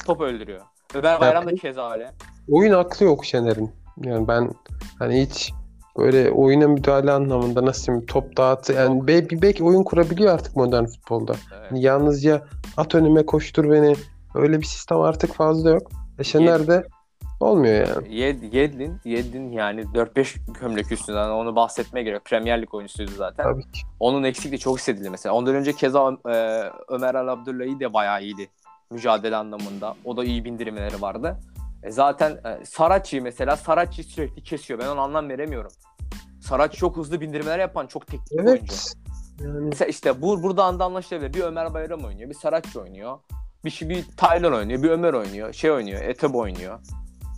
Top öldürüyor. Ömer Bayram da keza öyle. Oyun aklı yok Şener'in. Yani ben hani hiç böyle oyuna müdahale anlamında nasıl diyeyim top dağıtı yani be, bir bek oyun kurabiliyor artık modern futbolda. Evet. Yani yalnızca at önüme koştur beni öyle bir sistem artık fazla yok. E Şener de olmuyor yani. Yed, Yedlin, Yedlin yani 4-5 gömlek üstünden onu bahsetmeye gerek. Premier Lig oyuncusuydu zaten. Tabii ki. Onun eksikliği çok hissedildi mesela. Ondan önce keza e, Ömer Al Abdullahi de bayağı iyiydi. Mücadele anlamında. O da iyi bindirmeleri vardı. E, zaten e, Saracchi mesela Saracchi sürekli kesiyor. Ben ona anlam veremiyorum. Saraç çok hızlı bindirmeler yapan çok teknik bir oyuncu. Evet. Yani Mesela işte bu buradan da anlaşılabilir. Bir Ömer Bayram oynuyor, bir Saraç oynuyor. Bir şey bir Taylan oynuyor, bir Ömer oynuyor, şey oynuyor, Etebo oynuyor.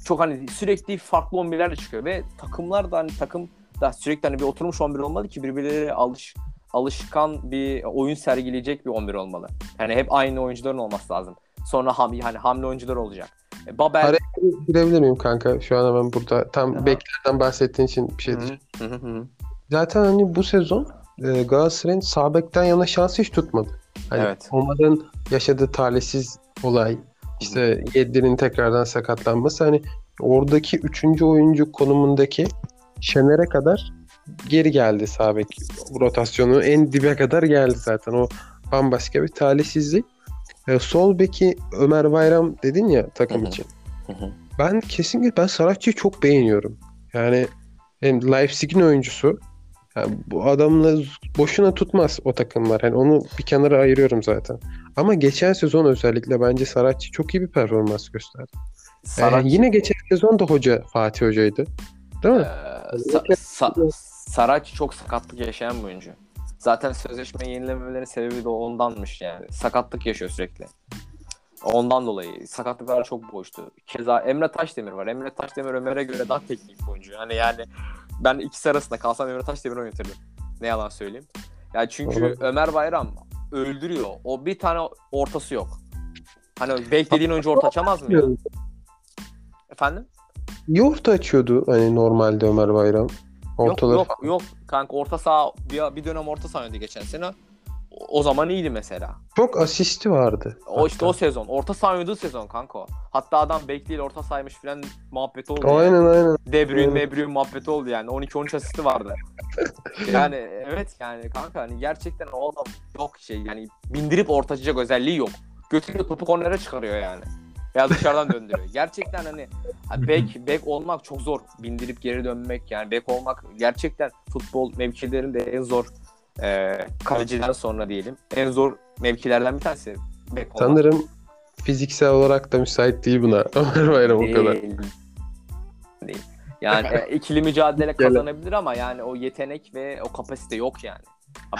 Çok hani sürekli farklı 11'ler çıkıyor ve takımlar da hani takım da sürekli hani bir oturmuş 11 olmalı ki birbirleriyle alış alışkan bir oyun sergileyecek bir 11 olmalı. Yani hep aynı oyuncuların olması lazım. Sonra ham, hani hamle oyuncular olacak. E, Babel Araya girebilir miyim kanka? Şu an hemen burada tam Aha. beklerden bahsettiğin için bir şey diyeceğim. hı, hı hı. Zaten hani bu sezon e, Galatasaray'ın sağ bekten yana şansı hiç tutmadı. Hani Evet. Omar'ın yaşadığı talihsiz olay, işte Yedlin'in tekrardan sakatlanması hani oradaki üçüncü oyuncu konumundaki Şener'e kadar geri geldi sağ bek rotasyonu en dibe kadar geldi zaten o bambaşka bir talihsizlik. E, sol beki Ömer Bayram dedin ya takım için. Ben kesinlikle ben Saratçı'yı çok beğeniyorum. Yani hem Leipzig'in oyuncusu. Yani bu adamla boşuna tutmaz o takımlar. Yani onu bir kenara ayırıyorum zaten. Ama geçen sezon özellikle bence Saratçı çok iyi bir performans gösterdi. Ee, Saraç- yine geçen sezon da hoca Fatih Hoca'ydı. Değil mi? Ee, Sa- Sa- Saraç çok sakatlık yaşayan bir oyuncu. Zaten sözleşme yenilememelerinin sebebi de ondanmış yani. Sakatlık yaşıyor sürekli. Ondan dolayı sakatlıklar çok boştu. Keza Emre Taşdemir var. Emre Taşdemir Ömer'e göre daha teknik oyuncu. Yani yani ben ikisi arasında kalsam Emre Taşdemir'i oynatırdım. Ne yalan söyleyeyim. Yani çünkü. Ömer Bayram öldürüyor. O bir tane ortası yok. Hani beklediğin oyuncu orta açamaz mı ya? Efendim? İyi orta açıyordu hani normalde Ömer Bayram. Ortaları Yok yok yok kanka orta saha bir, bir dönem orta saha oynadı geçen sene. O, o zaman iyiydi mesela. Çok asisti vardı. O işte hatta. o sezon. Orta saha oynadığı sezon kanka o. Hatta adam bek değil orta saymış falan muhabbeti oldu. yani. Aynen aynen. De Bruyne, Aynen. De Bruyne muhabbeti oldu yani. 12-13 asisti vardı. [LAUGHS] yani evet yani kanka hani gerçekten o adam yok şey yani bindirip orta açacak özelliği yok. Götürüyor topu kornere çıkarıyor yani. Veya [LAUGHS] dışarıdan döndürüyor. Gerçekten hani ha, bek bek olmak çok zor. Bindirip geri dönmek yani bek olmak gerçekten futbol mevkilerinde en zor e, kaleciden sonra diyelim. En zor mevkilerden bir tanesi bek olmak. Sanırım fiziksel olarak da müsait değil buna [LAUGHS] Ömer Bayram o kadar. Değil. Yani e, ikili mücadele [LAUGHS] kazanabilir ama yani o yetenek ve o kapasite yok yani.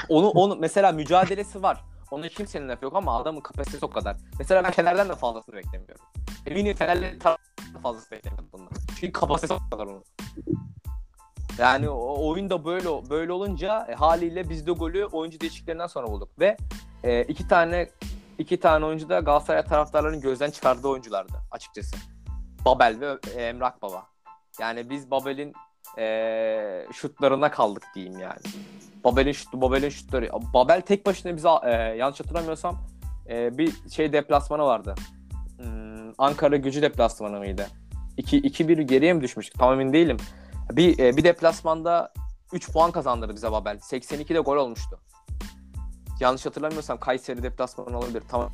Onu onu mesela mücadelesi var. Ona kimsenin lafı yok ama adamın kapasitesi o kadar. Mesela ben Fener'den de fazlasını beklemiyorum. Eminim Fener'le da fazlasını beklemiyorum bundan. Çünkü kapasitesi o kadar onun. Yani o oyunda böyle böyle olunca e, haliyle biz de golü oyuncu değişikliklerinden sonra bulduk ve e, iki tane iki tane oyuncu da Galatasaray taraftarlarının gözden çıkardığı oyunculardı açıkçası. Babel ve e, Emre Akbaba. Yani biz Babel'in e, şutlarına kaldık diyeyim yani. Babel'in şutu, Babel'in şutları. Babel tek başına bize e, yanlış hatırlamıyorsam e, bir şey deplasmanı vardı. Hmm, Ankara gücü deplasmanı mıydı? 2-1 geriye mi düşmüştük? Tam emin değilim. Bir, e, bir deplasmanda 3 puan kazandırdı bize Babel. 82'de gol olmuştu. Yanlış hatırlamıyorsam Kayseri deplasmanı olabilir. Tamam.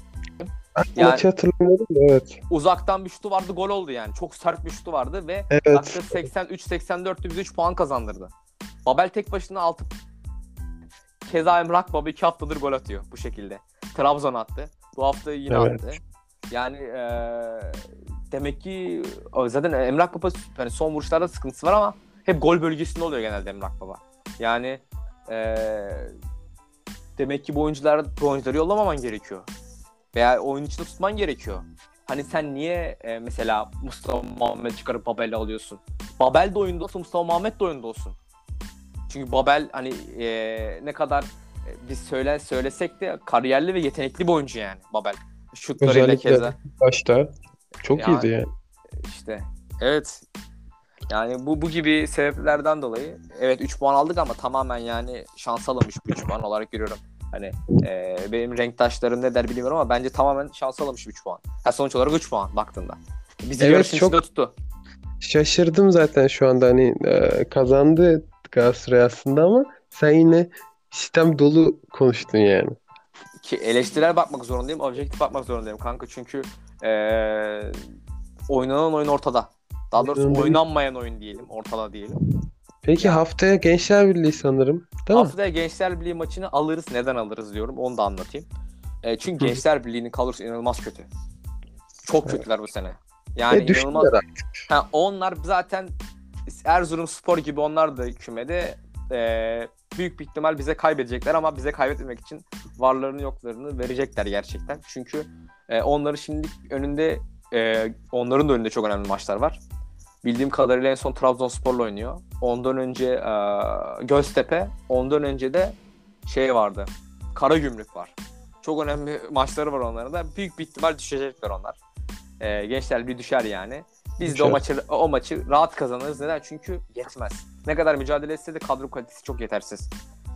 Yani- Maçı hatırlamıyorum da evet. Uzaktan bir şutu vardı gol oldu yani. Çok sert bir şutu vardı ve Evet. dakika 83-84'te bize 3 puan kazandırdı. Babel tek başına 6 Keza Emrak Baba 2 haftadır gol atıyor bu şekilde. Trabzon attı. Bu hafta yine Evet. attı. Yani eee, demek ki zaten Emrak Baba hani son vuruşlarda sıkıntısı var ama hep gol bölgesinde oluyor genelde Emrak Baba. Yani eee, demek ki bu oyuncular bu oyuncuları yollamaman gerekiyor. Veya oyun içinde tutman gerekiyor. Hani sen niye e, mesela Mustafa Muhammed çıkarıp Babel'i alıyorsun? Babel de oyunda olsun, Mustafa Muhammed de oyunda olsun. Çünkü Babel hani e, ne kadar e, biz söyle söylesek de kariyerli ve yetenekli bir oyuncu yani Babel. Şutlarıyla keza. başta çok Yani- iyiydi yani. İşte evet. Yani bu bu gibi sebeplerden dolayı evet 3 puan aldık ama tamamen yani şans alınmış bir 3 puan olarak görüyorum. Hani e, benim renktaşlarım ne der bilmiyorum ama bence tamamen şans alınmış 3 puan. Ha, sonuç olarak 3 puan baktığında. Bizi Evet, yarışın çok- tuttu. Şaşırdım zaten şu anda hani e, kazandı Galatasaray aslında ama sen yine sistem dolu konuştun yani. Ki eleştirel bakmak zorundayım, objektif bakmak zorundayım kanka çünkü e, oynanan oyun ortada. Daha doğrusu oynanmayan oyun diyelim, ortada diyelim. Peki haftaya Gençler Birliği sanırım. Değil mi? Haftaya Gençler Birliği maçını alırız. Neden alırız diyorum. Onu da anlatayım. E, çünkü Gençler Birliği'nin kadrosu inanılmaz kötü. Çok kötüler bu sene. Yani düştüler inanılmaz. artık. Ha, onlar zaten Erzurum Spor gibi onlar da kümede e, büyük bir ihtimal bize kaybedecekler ama bize kaybetmemek için varlarını yoklarını verecekler gerçekten. Çünkü e, onların şimdi önünde e, onların da önünde çok önemli maçlar var. Bildiğim kadarıyla en son Trabzonspor'la oynuyor. Ondan önce e, Göztepe, ondan önce de şey vardı. Karagümrük var. Çok önemli maçları var onların da. Büyük bir ihtimal düşecekler onlar. E, gençler bir düşer yani. Biz de o Düşer. maçı o maçı rahat kazanırız. Neden? Çünkü yetmez. Ne kadar mücadele etse de kadro kalitesi çok yetersiz.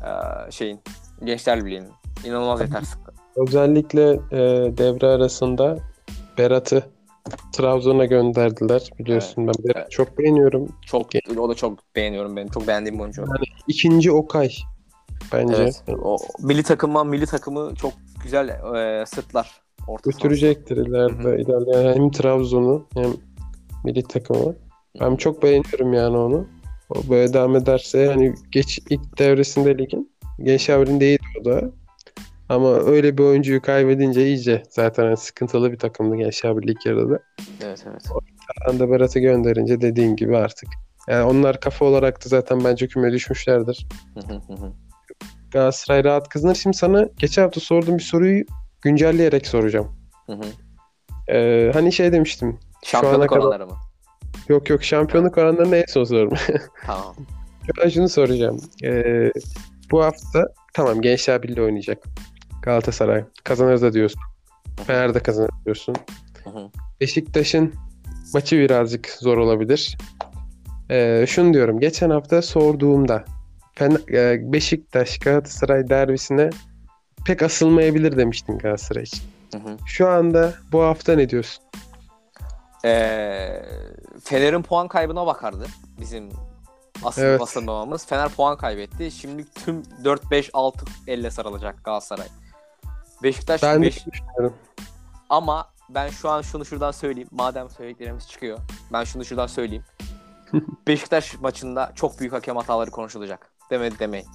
E, şeyin Gençler Birliği'nin. İnanılmaz yetersiz. Özellikle e, devre arasında Berat'ı Trabzon'a gönderdiler. Biliyorsun ben Berat'ı Evet. çok beğeniyorum. Çok o da çok beğeniyorum benim. Çok beğendiğim bir oyuncu. İkinci Okay bence. Evet. O milli takımdan milli takımı çok güzel e, sırtlar. Orta Götürecektir ileride. ilerleyen hem Trabzon'u hem milli takımı. Ben çok beğeniyorum yani onu. O böyle devam ederse yani geç ilk devresinde ligin Gençler Birliği'nde iyiydi o da. Ama öyle bir oyuncuyu kaybedince iyice zaten hani sıkıntılı bir takımdı Gençler Birliği ilk yarıda. Evet evet. Anda Berat'ı gönderince dediğin gibi artık. Yani onlar kafa olarak da zaten bence küme düşmüşlerdir. Galatasaray rahat kazanır. Şimdi sana geçen hafta sorduğum bir soruyu güncelleyerek soracağım. Ee, hani şey demiştim. Şampiyonluk kadar- oranları mı? Yok yok şampiyonluk oranlarını en son sordum. [LAUGHS] Tamam. Ben şunu soracağım. Ee, bu hafta tamam Gençler Birliği oynayacak. Galatasaray. Kazanır da diyorsun. Fener de kazanır diyorsun. Beşiktaş'ın maçı birazcık zor olabilir. Ee, şunu diyorum. Geçen hafta sorduğumda e, Beşiktaş Galatasaray derbisine pek asılmayabilir demiştin Galatasaray için. Şu anda bu hafta ne diyorsun? Ee, Fener'in puan kaybına bakardı. Bizim asıl Evet. basılmamamız. Fener puan kaybetti. Şimdi tüm 4 5 6 elle sarılacak Galatasaray. Beşiktaş Ben beş- düşünüyorum. ama ben şu an şunu şuradan söyleyeyim. Madem söylediklerimiz çıkıyor. Ben şunu şuradan söyleyeyim. [LAUGHS] Beşiktaş maçında çok büyük hakem hataları konuşulacak. Demedi demeyin.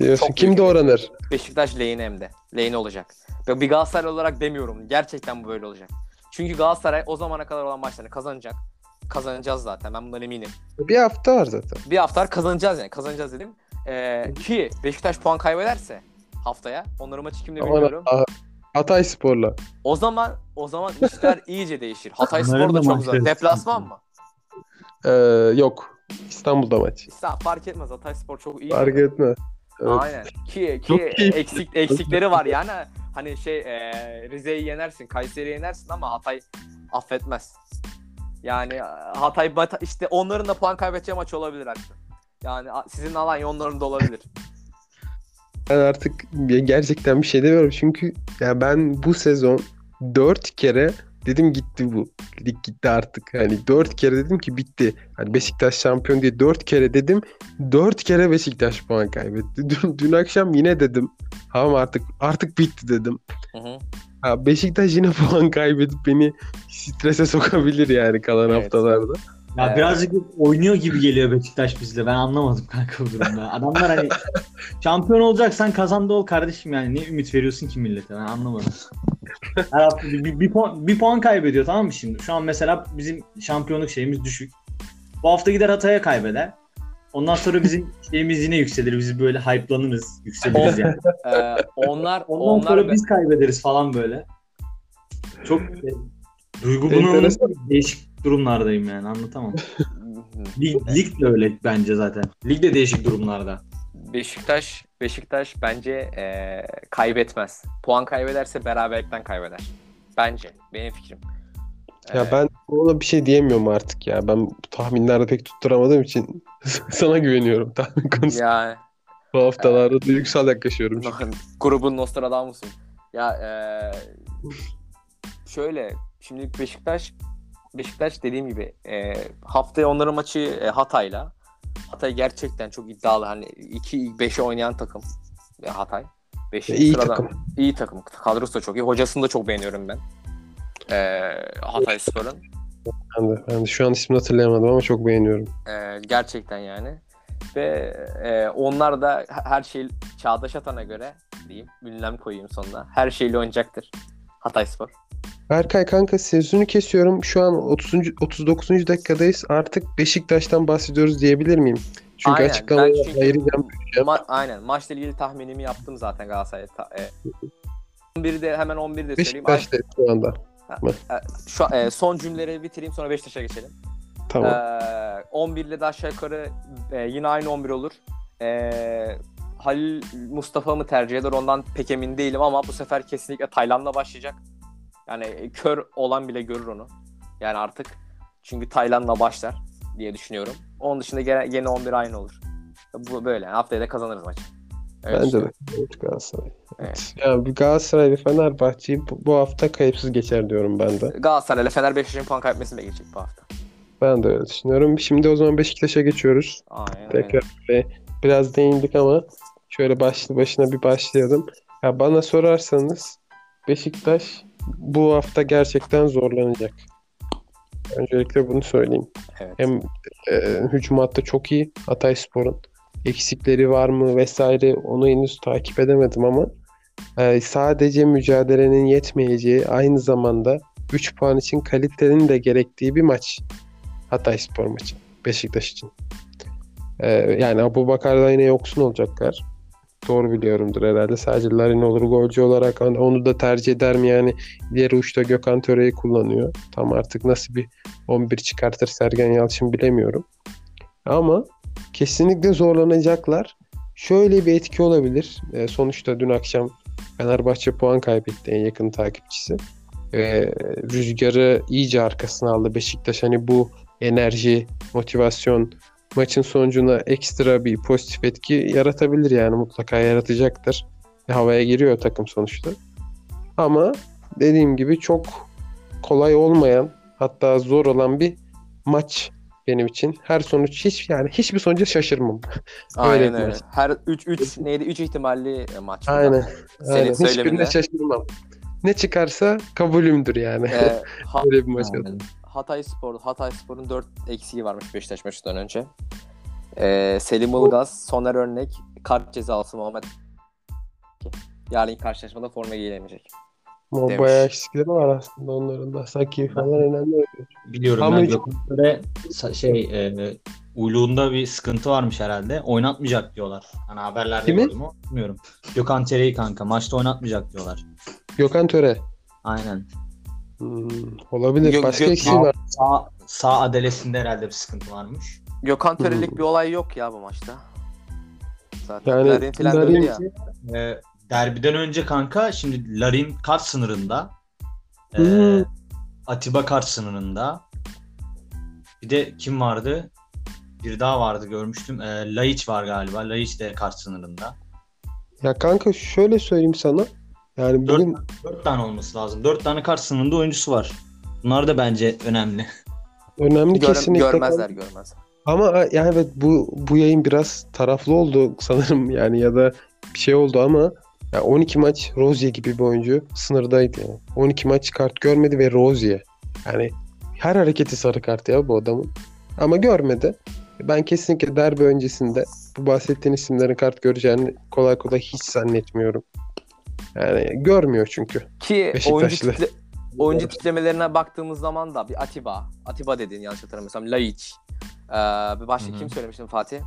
Diyorsun. Çok Kim büyük. doğranır? Beşiktaş lehine hem de. Lehine olacak. Ve bir Galatasaray olarak demiyorum. Gerçekten bu böyle olacak. Çünkü Galatasaray o zamana kadar olan maçlarını kazanacak. Kazanacağız zaten. Ben bundan eminim. Bir hafta var zaten. Bir hafta kazanacağız yani. Kazanacağız dedim. Ee, ki Beşiktaş puan kaybederse haftaya onların maçı kimle bilmiyorum. ha- Hatay Spor'la. O zaman o zaman işler [LAUGHS] iyice değişir. Hatay Spor da çok zor. Deplasman mı? Ee, yok. İstanbul'da maç. İşte fark etmez. Hatay Spor çok iyi. Fark etmez. Evet. Aynen. Ki ki eksik eksikleri var yani. Hani şey e, Rize'yi yenersin, Kayseri'yi yenersin ama Hatay affetmez. Yani e, Hatay işte onların da puan kaybedeceği maç olabilir artık. Yani sizin Alanya onların da olabilir. [LAUGHS] Ben artık gerçekten bir şey demiyorum çünkü ya ben bu sezon 4 kere dedim gitti bu. Lig gitti artık. Hani 4 kere dedim ki bitti. Hani Beşiktaş şampiyon diye 4 kere dedim. 4 kere Beşiktaş puan kaybetti. [LAUGHS] Dün, dün akşam yine dedim. Tamam artık artık bitti dedim. Hı hı. Ha, Beşiktaş yine [LAUGHS] puan kaybedip beni strese sokabilir yani kalan Evet. haftalarda. Ya Ee, birazcık oynuyor gibi geliyor Beşiktaş bizde. Ben anlamadım kanka bu durumda. Adamlar hani [LAUGHS] şampiyon olacaksan kazan da ol kardeşim yani. Ne ümit veriyorsun ki millete? Ben anlamadım. Her hafta bir, bir, bir puan, bir puan kaybediyor tamam mı şimdi? Şu an mesela bizim şampiyonluk şeyimiz düşük. Bu hafta gider Hatay'a kaybeder. Ondan sonra bizim [LAUGHS] şeyimiz yine yükselir. Biz böyle hype'lanırız. Yükseliriz yani. [LAUGHS] e, onlar Ondan onlar sonra biz kaybederiz falan böyle. Çok e, duygu Enteresan. değişik durumlardayım yani anlatamam. [LAUGHS] Lig, lig de öyle bence zaten. Lig de değişik durumlarda. Beşiktaş Beşiktaş bence e, kaybetmez. Puan kaybederse beraberlikten kaybeder. Bence. Benim fikrim. Ya Ee, ben ona bir şey diyemiyorum artık ya. Ben bu tahminlerde pek tutturamadığım için [LAUGHS] sana güveniyorum [LAUGHS] tahmin konusunda. ya Bu haftalarda duygusal yaklaşıyorum. çünkü. grubun Nostradamus'un. Ya eee, şöyle şimdi Beşiktaş Beşiktaş dediğim gibi eee, haftaya onların maçı e, Hatay'la. Hatay gerçekten çok iddialı. Hani 2-5'e oynayan takım. E, Hatay. 5. İyi sırada. takım. İyi takım. Kadrosu da çok iyi. Hocasını da çok beğeniyorum ben. Eee Hatay Spor'un. Ben de, ben de şu an ismini hatırlayamadım ama çok beğeniyorum. Ee, gerçekten yani. Ve e, onlar da her şey Çağdaş Atan'a göre diyeyim. Ünlem koyayım sonuna. Her şeyle oynayacaktır. Hatayspor. Berkay kanka sözünü kesiyorum. Şu an 30. 39. dakikadayız. Artık Beşiktaş'tan bahsediyoruz diyebilir miyim? Çünkü Aynen, çünkü- ayıracağım. Ma- aynen. Maçla ilgili tahminimi yaptım zaten Galatasaray'a. Ta- e, 11'i de hemen 11'i de söyleyeyim. Ay- Beşiktaş'ta şu anda. Şu e, son cümleleri bitireyim sonra Beşiktaş'a geçelim. Tamam. Ee, 11 ile de aşağı yukarı e, yine aynı 11 olur. Ee, Halil Mustafa mı tercih eder ondan pek emin değilim ama bu sefer kesinlikle Tayland'la başlayacak. Yani e, kör olan bile görür onu. Yani artık çünkü Tayland'la başlar diye düşünüyorum. Onun dışında gene, gene 11 aynı olur. Bu böyle. Yani haftaya da kazanırız maçı. Öyle Bence de. Evet, Galatasaray. Evet. Ya bir Galatasaray ve Fenerbahçe'yi bu, bu hafta kayıpsız geçer diyorum ben de. Galatasaray ile Fener Beşiktaş'ın puan kaybetmesini bekleyecek bu hafta. Ben de öyle düşünüyorum. Şimdi o zaman Beşiktaş'a geçiyoruz. Aynen. Tekrar böyle biraz değindik ama şöyle başlı başına bir başlayalım. Ya bana sorarsanız Beşiktaş bu hafta gerçekten zorlanacak. Öncelikle bunu söyleyeyim. Evet. Hem e, hücum hattı çok iyi. Hatayspor'un eksikleri var mı vesaire onu henüz takip edemedim ama e, sadece mücadelenin yetmeyeceği aynı zamanda 3 puan için kalitenin de gerektiği bir maç. Hatayspor maçı. Beşiktaş için. E, yani Abu Bakar'da yine yoksun olacaklar. Doğru biliyorumdur herhalde. Sadece Larin olur golcü olarak hani onu da tercih eder mi yani diğer uçta Gökhan Töre'yi kullanıyor. Tam artık nasıl bir 11 çıkartır Sergen Yalçın bilemiyorum. Ama kesinlikle zorlanacaklar. Şöyle bir etki olabilir. E, sonuçta dün akşam Fenerbahçe puan kaybetti en yakın takipçisi. E, rüzgarı iyice arkasına aldı Beşiktaş. Hani bu enerji, motivasyon maçın sonucuna ekstra bir pozitif etki yaratabilir yani mutlaka yaratacaktır. E, havaya giriyor takım sonuçta. Ama dediğim gibi çok kolay olmayan hatta zor olan bir maç benim için. Her sonuç hiç yani hiçbir sonuca şaşırmam. [LAUGHS] Aynen Öyle öyle. Her 3 3 neydi? 3 ihtimalli e, maç. Aynen. Senin Aynen. Hiçbirine şaşırmam. Ne çıkarsa kabulümdür yani. Ee, [LAUGHS] Ha- Böyle bir maç oldu. Hatay Spor, Hatay Spor'un 4 eksiği varmış Beşiktaş maçından önce. Ee, Selim Ilgaz, Soner Örnek, kart cezası Muhammed. Yarın karşılaşmada forma giyilemeyecek. Ama Demiş. bayağı eksikleri var aslında onların da. Saki falan önemli. Biliyorum Ama ben hiç- Gökhan'da sa- şey e, uyluğunda bir sıkıntı varmış herhalde. Oynatmayacak diyorlar. Hani haberlerde Kimi? gördüm ama bilmiyorum. Gökhan Tere'yi kanka maçta oynatmayacak diyorlar. Gökhan Töre. Aynen. Hmm, olabilir. Gö- Başka eksiği var. Sağ, sağ adalesinde herhalde bir sıkıntı varmış. Gökhan Törelik Hmm. bir olay yok ya bu maçta. Zaten Yani Larin falan Larin- döndü ya. E, derbiden önce kanka şimdi Larin kart sınırında. E, Hmm. Atiba kart sınırında. Bir de kim vardı? Bir daha vardı görmüştüm. E, Laiç var galiba. Laiç de kart sınırında. Ya kanka şöyle söyleyeyim sana. Yani Dört, bugün dört tane olması lazım. Dört tane kart sınırında oyuncusu var. Bunlar da bence önemli. [LAUGHS] önemli Göre- kesinlikle. görmezler görmezler. Ama yani evet bu bu yayın biraz taraflı oldu [LAUGHS] sanırım yani ya da bir şey oldu ama ya 12 maç Rozier gibi bir oyuncu sınırdaydı yani. 12 maç kart görmedi ve Rozier. Yani her hareketi sarı kart ya bu adamın. Ama görmedi. Ben kesinlikle derbi öncesinde bu bahsettiğin isimlerin kart göreceğini kolay kolay hiç zannetmiyorum. Yani görmüyor çünkü. Ki oyuncu, Beşiktaşlı. tiple, oyuncu tiplemelerine baktığımız zaman da bir Atiba, Atiba dediğin yanlış hatırlamıyorsam Laiç. Ee, bir başka Hı hı. kim söylemiştim Fatih?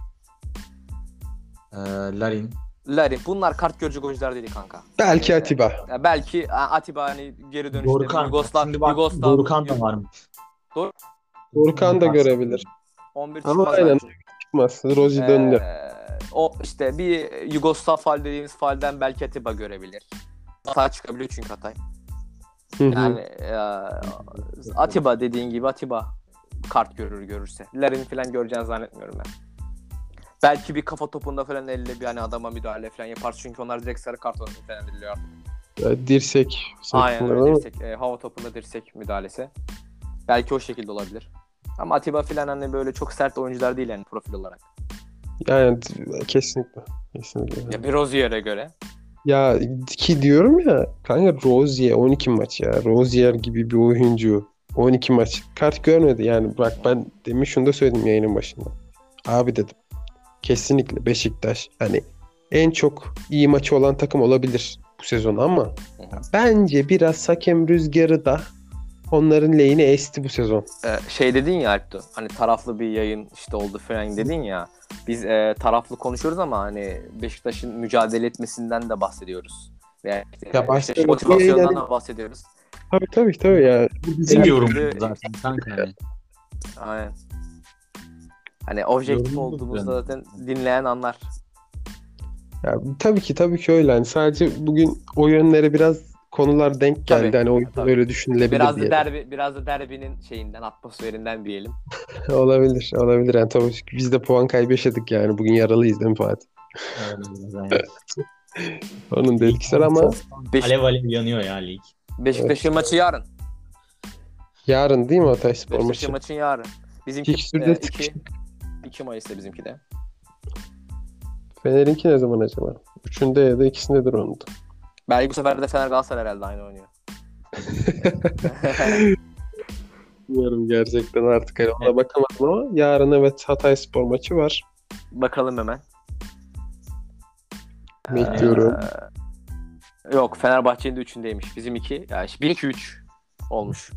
Ee, Larin. Larin. Bunlar kart görecek oyuncular değil kanka. Belki Ee, Atiba. Ya belki Atiba hani geri dönüşte Dorukan. Yugoslav, Şimdi bak Yugoslav, Dorukan da varmış. Dorukhan da görebilir. 11 Ama çıkmaz aynen. Çıkmaz. Rozi döndü. O işte bir Yugoslav fal dediğimiz falden belki Atiba görebilir. Hata çıkabiliyor çünkü Hatay. Yani e, Atiba dediğin gibi Atiba kart görür görürse. Larin falan göreceğini zannetmiyorum ben. Belki bir kafa topunda falan elle bir hani adama müdahale falan yapar çünkü onlar direkt sarı kart olarak nitelendiriliyor artık. Ya, Dirsek. Aynen öyle dirsek, e, hava topunda dirsek müdahalesi. Belki o şekilde olabilir. Ama Atiba falan hani böyle çok sert oyuncular değil yani profil olarak. Yani kesinlikle. Kesinlikle. Ya bir Rozier'e göre. Ya ki diyorum ya kanka Rozier 12 maç ya. Rozier gibi bir oyuncu 12 maç kart görmedi yani bak ben demin şunu da söyledim yayının başında. Abi dedim kesinlikle Beşiktaş hani en çok iyi maçı olan takım olabilir bu sezon ama bence biraz hakem rüzgarı da onların lehine esti bu sezon. Ee, şey dedin ya Alptu. Hani taraflı bir yayın işte oldu falan dedin ya. Biz e, taraflı konuşuyoruz ama hani Beşiktaş'ın mücadele etmesinden de bahsediyoruz. Veya işte Ya bir motivasyonundan yayın- da bahsediyoruz. Tabii tabii tabii ya. Bizim Evet. yorumumuz zaten kanka yani. Aynen. Hani objektif Yorumumuz olduğumuzda yani. zaten dinleyen anlar. Ya, tabii ki tabii ki öyle. Hani sadece bugün o yönlere biraz konular denk geldi. Tabii, hani o tabii. öyle düşünülebilir Biraz da derbi biraz da derbinin şeyinden atmosferinden diyelim. [LAUGHS] olabilir, olabilir. Yani tabii biz de puan kaybı yaşadık yani. Bugün yaralıyız değil mi Fatih? [LAUGHS] Onun da etkisi ama Beş- Alev alev yanıyor ya lig. Beşiktaş'ın maçı yarın. yarın değil mi Hatayspor Beşiktaş'ın maçı? maçı yarın. Bizimki Fikstürde 2 sıkıştık. 2 Mayıs'ta bizimki de. Fener'inki ne zaman acaba? Üçünde ya da ikisindedir onun da. Belki bu sefer de Fener Galatasaray herhalde aynı oynuyor. [LAUGHS] Bilmiyorum gerçekten artık hani ona bakamadım ama yarın evet Hatayspor maçı var. Bakalım hemen. Bekliyorum. Ee, yok Fenerbahçe'nin de üçündeymiş. Bizim iki. Yani 1-2-3 olmuş.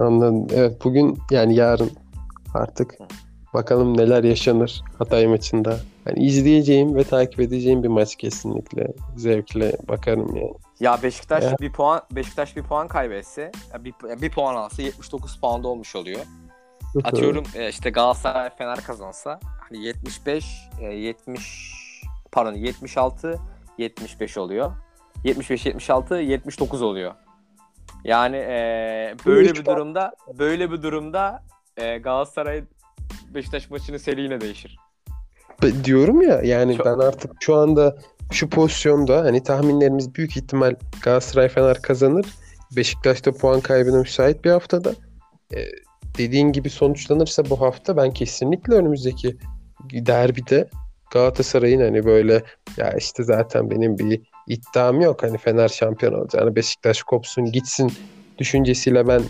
Anladım. Evet bugün yani yarın artık bakalım neler yaşanır Hatay maçında. Hani izleyeceğim ve takip edeceğim bir maç kesinlikle. Zevkle bakarım yani. Ya Beşiktaş Ya. bir puan Beşiktaş bir puan kaybetse bir, bir puan alsa 79 puanda olmuş oluyor. Atıyorum e, işte Galatasaray Fener kazansa hani 75 e, 70 pardon 76 75 oluyor. 75 76 79 oluyor. Yani e, böyle bir durumda böyle bir durumda e, Galatasaray Beşiktaş maçının seri yine değişir. Diyorum ya yani Çok- ben artık şu anda şu pozisyonda hani tahminlerimiz büyük ihtimal Galatasaray Fener kazanır. Beşiktaş'ta puan kaybına müsait bir haftada. Ee, dediğin gibi sonuçlanırsa bu hafta ben kesinlikle önümüzdeki derbide Galatasaray'ın hani böyle ya işte zaten benim bir iddiam yok hani Fener şampiyon olacağını Beşiktaş kopsun gitsin düşüncesiyle ben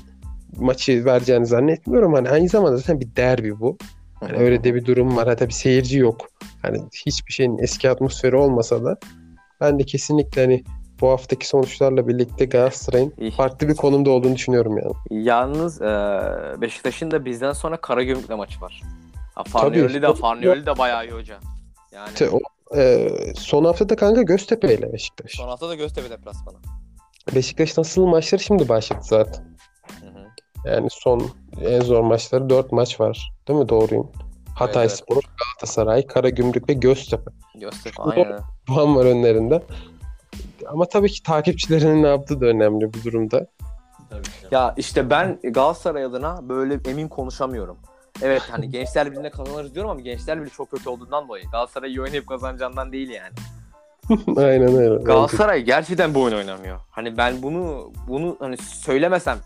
maçı vereceğini zannetmiyorum. Hani aynı zamanda zaten bir derbi bu. Hani öyle de bir durum var. Hatta bir seyirci yok. Hani hiçbir şeyin eski atmosferi olmasa da ben de kesinlikle hani bu haftaki sonuçlarla birlikte Galatasaray'ın farklı bir konumda olduğunu düşünüyorum yani. Yalnız e, Beşiktaş'ın da bizden sonra Karagümrük'le maçı var. Ha, Tabii. Farnioli de Farnioli de bayağı iyi hoca. Yani İşte o, e, son haftada kanka Göztepe ile Beşiktaş. son hafta da Göztepe deplasmanı. Beşiktaş'ın asıl maçları şimdi başladı zaten. Yani son en zor maçları 4 maç var. Değil mi? Doğruyum. Hatay evet. Spor, Galatasaray, Karagümrük ve Göztepe. Göztepe aynen. puan var önlerinde. Ama tabii ki takipçilerinin ne yaptığı da önemli bu durumda. Ya işte ben Galatasaray adına böyle emin konuşamıyorum. Evet hani [LAUGHS] Gençler Birliği'ne kazanırız diyorum ama Gençler Birliği çok kötü olduğundan dolayı. Galatasaray iyi oynayıp kazanacağından değil yani. [LAUGHS] Aynen öyle. Galatasaray gerçekten bu oyun oynamıyor. Hani ben bunu bunu hani söylemesem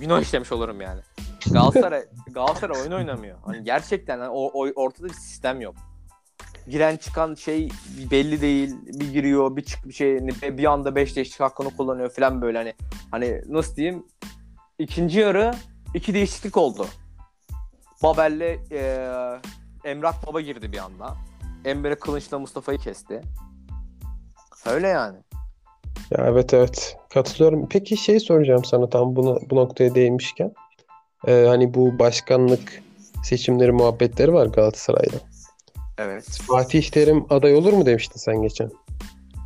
günah işlemiş olurum yani. Galatasaray Galatasaray oyun oynamıyor. Hani gerçekten hani o, o- ortada bir sistem yok. Giren çıkan şey belli değil. Bir giriyor, bir çık bir şey bir anda 5 değişiklik hakkını kullanıyor falan böyle hani hani nasıl diyeyim? İkinci yarı iki değişiklik oldu. Babel'le e, Emrah Baba girdi bir anda. Emre Kılıç'la Mustafa'yı kesti. Öyle yani. Ya evet evet katılıyorum. Peki şey soracağım sana tam buna, bu noktaya değinmişken. Ee, hani bu başkanlık seçimleri muhabbetleri var Galatasaray'da. Evet. Fatih Terim aday olur mu demiştin sen geçen.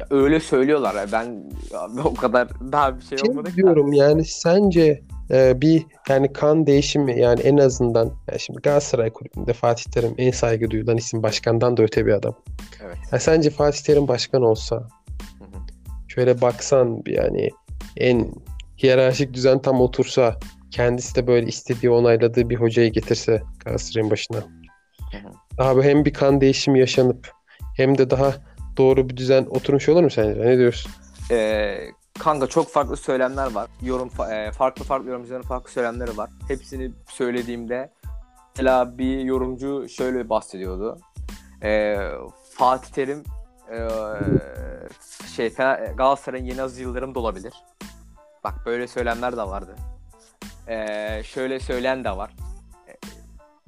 Ya öyle söylüyorlar. ya. Ben abi o kadar daha bir şey Şey olmadı diyorum yani sence e, bir yani kan değişimi yani en azından yani şimdi Galatasaray kulübünde Fatih Terim en saygı duyulan isim başkandan da öte bir adam. Evet. Ya sence Fatih Terim başkan olsa. Şöyle baksan yani en hiyerarşik düzen tam otursa kendisi de böyle istediği onayladığı bir hocayı getirse Galatasaray'ın başına. Abi hem bir kan değişimi yaşanıp hem de daha doğru bir düzen oturmuş olur mu sence? Ne diyorsun? Ee, kanka çok farklı söylemler var. Yorum fa- e, farklı farklı yorumcuların farklı söylemleri var. Hepsini söylediğimde mesela bir yorumcu şöyle bahsediyordu. Ee, Fatih Terim e, şey Galatasaray'ın yeni Aziz Yıldırım da olabilir. Bak böyle söylemler de vardı. Ee, şöyle söyleyen de var. Ee,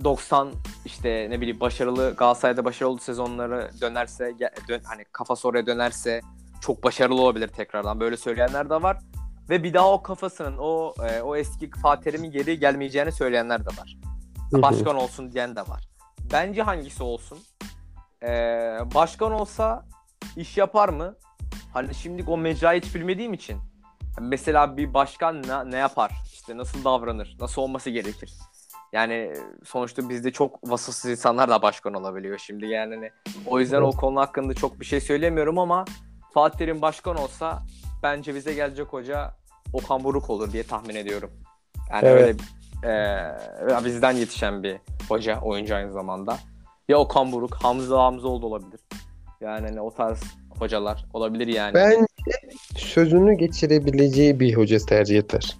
90 işte ne bileyim başarılı Galatasaray'da başarılı sezonları dönerse dön, hani kafası oraya dönerse çok başarılı olabilir tekrardan. Böyle söyleyenler de var. ve bir daha o kafasının o e, o eski Fatih Terim'in geri gelmeyeceğini söyleyenler de var. Başkan olsun diyen de var. Bence hangisi olsun? Ee, başkan olsa iş yapar mı? Hani şimdi o mecrayı hiç bilmediğim için. Mesela bir başkan ne, ne yapar? İşte nasıl davranır? Nasıl olması gerekir? Yani sonuçta bizde çok vasıfsız insanlar da başkan olabiliyor şimdi yani. hani O yüzden o konu hakkında çok bir şey söylemiyorum ama Fatih Terim başkan olsa bence bize gelecek hoca Okan Buruk olur diye tahmin ediyorum. Yani Evet. öyle e, bizden yetişen bir hoca, oyuncu aynı zamanda. Ya Okan Buruk, Hamza Hamzoğlu olabilir. Yani hani o tarz hocalar olabilir yani. Bence sözünü geçirebileceği bir hoca tercih eder.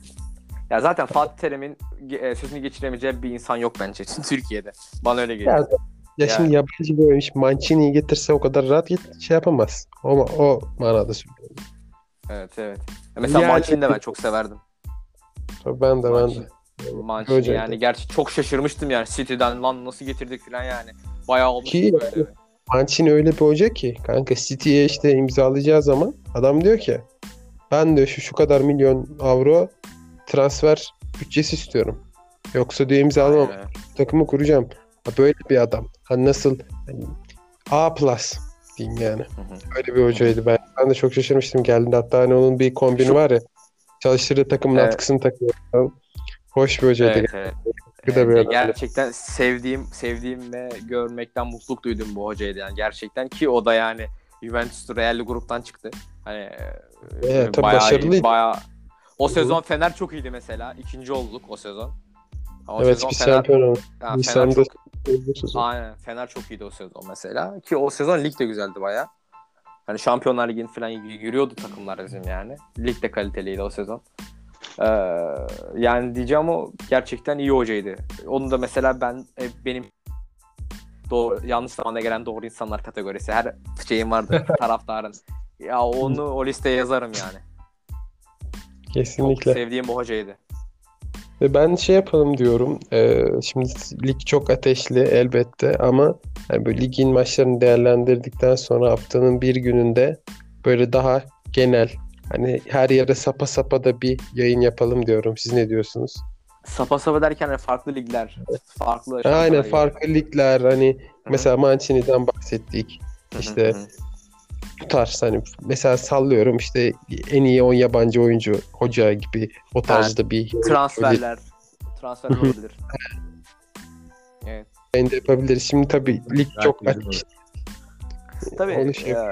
Ya zaten Fatih Terim'in e, sözünü geçiremeyeceği bir insan yok bence [LAUGHS] Türkiye'de. Bana öyle geliyor. Ya, ya şimdi yabancı bir oyuncu Mancini'yi getirse o kadar rahat git, şey yapamaz. O, o manada söylüyorum. Evet evet. Mesela Yani- Mancini'yi de ben çok severdim. Tabii Ben de ben de. Mancini. Mancini Hocaydı. yani gerçi çok şaşırmıştım yani City'den lan nasıl getirdik falan yani. Bayağı olmuş böyle. Mancini öyle bir hoca ki kanka City'ye işte imzalayacağı zaman adam diyor ki ben de şu şu kadar milyon avro transfer bütçesi istiyorum. Yoksa diyor imzalamam. Aynen. Takımı kuracağım. Ha, böyle bir adam. Hani nasıl hani A plus diyeyim yani. Hı hı. Öyle bir hocaydı. Ben, ben de çok şaşırmıştım geldiğinde. Hatta hani onun bir kombini Şu- var ya. Çalıştırdığı takımın Evet. atkısını takıyor. Hoş bir hocaydı. Evet, evet. Evet, bir adam. gerçekten sevdiğim sevdiğim ve görmekten mutluluk duydum bu hocaydı yani gerçekten ki o da yani Juventus Real'li gruptan çıktı. Hani e, Evet, tabii bayağı başarılıydı. bayağı o sezon Fener çok iyiydi mesela. İkinci olduk o sezon. Ama o Evet sezon Fener, olduk. yani Fener çok aynen Fener çok iyiydi o sezon mesela ki o sezon lig de güzeldi bayağı. Hani Şampiyonlar Ligi'nin falan yürüyordu takımlar bizim yani. Lig de kaliteliydi o sezon. Ee, yani diyeceğim o gerçekten iyi hocaydı. Onu da mesela ben e, benim doğru, yanlış zamanda gelen doğru insanlar kategorisi. Her şeyim vardı [LAUGHS] taraftarın. Ya onu o listeye yazarım yani. Çok Kesinlikle. sevdiğim bu hocaydı. Ve ben şey yapalım diyorum. Ee, şimdi lig çok ateşli elbette ama yani böyle ligin maçlarını değerlendirdikten sonra haftanın bir gününde böyle daha genel hani her yere sapa sapa da bir yayın yapalım diyorum. Siz ne diyorsunuz? Sapa sapa derken hani farklı ligler, farklı Aynen farklı ligler hani Hı. mesela Mancini'den bahsettik. İşte hı hı. Bu tarz hani mesela sallıyorum işte en iyi 10 yabancı oyuncu hoca gibi o tarzda bir transferler, transferler olabilir. [LAUGHS] Evet. yayın da yapabiliriz. Şimdi tabii lig çok ateşli. Tabii Onu şey- e,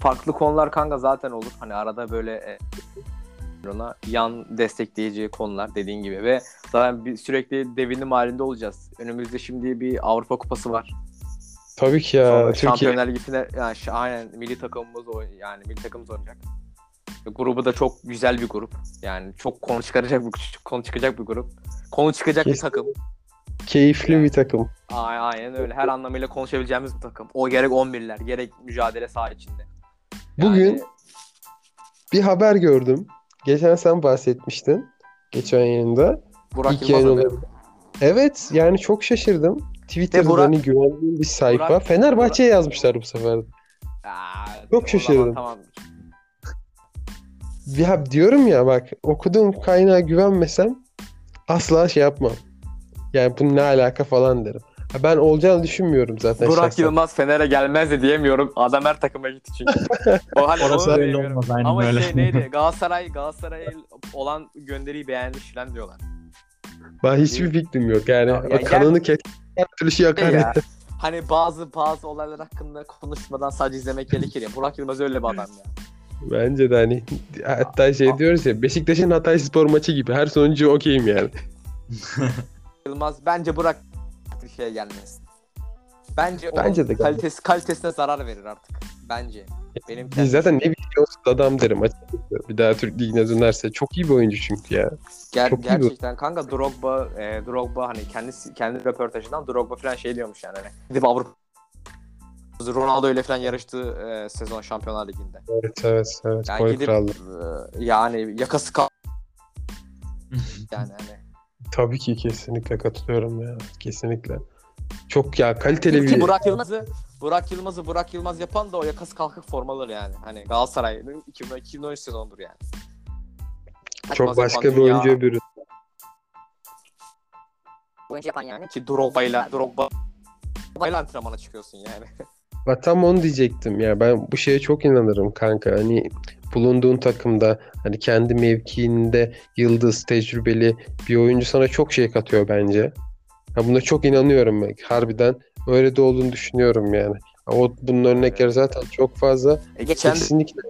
farklı konular kanka zaten olur. Hani arada böyle e, ona yan destekleyici konular dediğin gibi ve zaten bir, sürekli devinim halinde olacağız. Önümüzde şimdi bir Avrupa Kupası var. Tabii ki ya Sonra Türkiye Şampiyonlar Ligi'ne yani ş- aynen milli takımımız o yani milli takımımız oynayacak. Ve Grubu da çok güzel bir grup. Yani çok konu çıkaracak bir konu çıkacak bir grup. Konu çıkacak bir Kesin. takım. Keyifli bir takım. Aynen öyle. Her anlamıyla konuşabileceğimiz bir takım. O gerek 11'ler, gerek mücadele saha içinde. Yani- Bugün bir haber gördüm. Geçen sen bahsetmiştin. Geçen yayında. Burak İlk Yılmaz yayın haberi. olabilir. Evet yani çok şaşırdım. Twitter'da Burak- hani güvendiğim bir sayfa. Burak- Fenerbahçe'ye yazmışlar bu sefer. Aa, Çok şaşırdım. Tamam. Ya diyorum ya bak okuduğum kaynağa güvenmesem asla şey yapmam. Yani bu ne alaka falan derim. Ben olacağını düşünmüyorum zaten Burak şahsen. Yılmaz Fener'e gelmez de diyemiyorum. Adam her takıma gitti çünkü. o hani Orası öyle olmaz aynen Ama öyle. şey neydi? [LAUGHS] Galatasaray Galatasaray olan gönderiyi beğenmiş falan diyorlar. Ben hiçbir fikrim yok. Yani Ya- ya kanını kes her türlü şey yakar. Ya. ya, hani bazı bazı olaylar hakkında konuşmadan sadece izlemek gerekir ya. Burak Yılmaz öyle bir adam ya. Bence de hani hatta şey diyoruz ya Beşiktaş'ın Hatay Spor maçı gibi her sonucu okeyim yani. [LAUGHS] Yılmaz bence Burak bir şeye gelmez. Bence, Bence de kalitesi, kalitesine zarar verir artık. Bence. Benim Biz zaten ne biliyorsun adam derim açıkçası. Bir daha Türk Ligi'ne dönerse. Çok iyi bir oyuncu çünkü ya. Ger- Çok gerçekten kanka Drogba e, Drogba hani kendisi kendi röportajından Drogba falan şey diyormuş yani hani gidip Avrupa Ronaldo ile falan yarıştığı e, sezon Şampiyonlar Ligi'nde. Evet evet evet. Yani gidip e, yani yakası kal [LAUGHS] yani hani. Tabii ki kesinlikle katılıyorum ya. Kesinlikle. Çok ya kaliteli bir Burak Yılmaz'ı Burak Yılmaz'ı Burak Yılmaz yapan da o yakası kalkık formaları yani. Hani Galatasaray'ın 2000 2013 sezonudur yani. Çok sapan başka bir dünya oyuncuya bürün. Oyuncu yapan yani. Ki Drogba'yla Drogba Drogba'yla antrenmana çıkıyorsun yani. [LAUGHS] Bak tam onu diyecektim ya ben bu şeye çok inanırım kanka hani bulunduğun takımda hani kendi mevkiinde yıldız tecrübeli bir oyuncu sana çok şey katıyor bence. Ha buna çok inanıyorum ben. Harbiden öyle de olduğunu düşünüyorum yani. O bunun örnekleri zaten çok fazla. E, geçen Kesinlikle.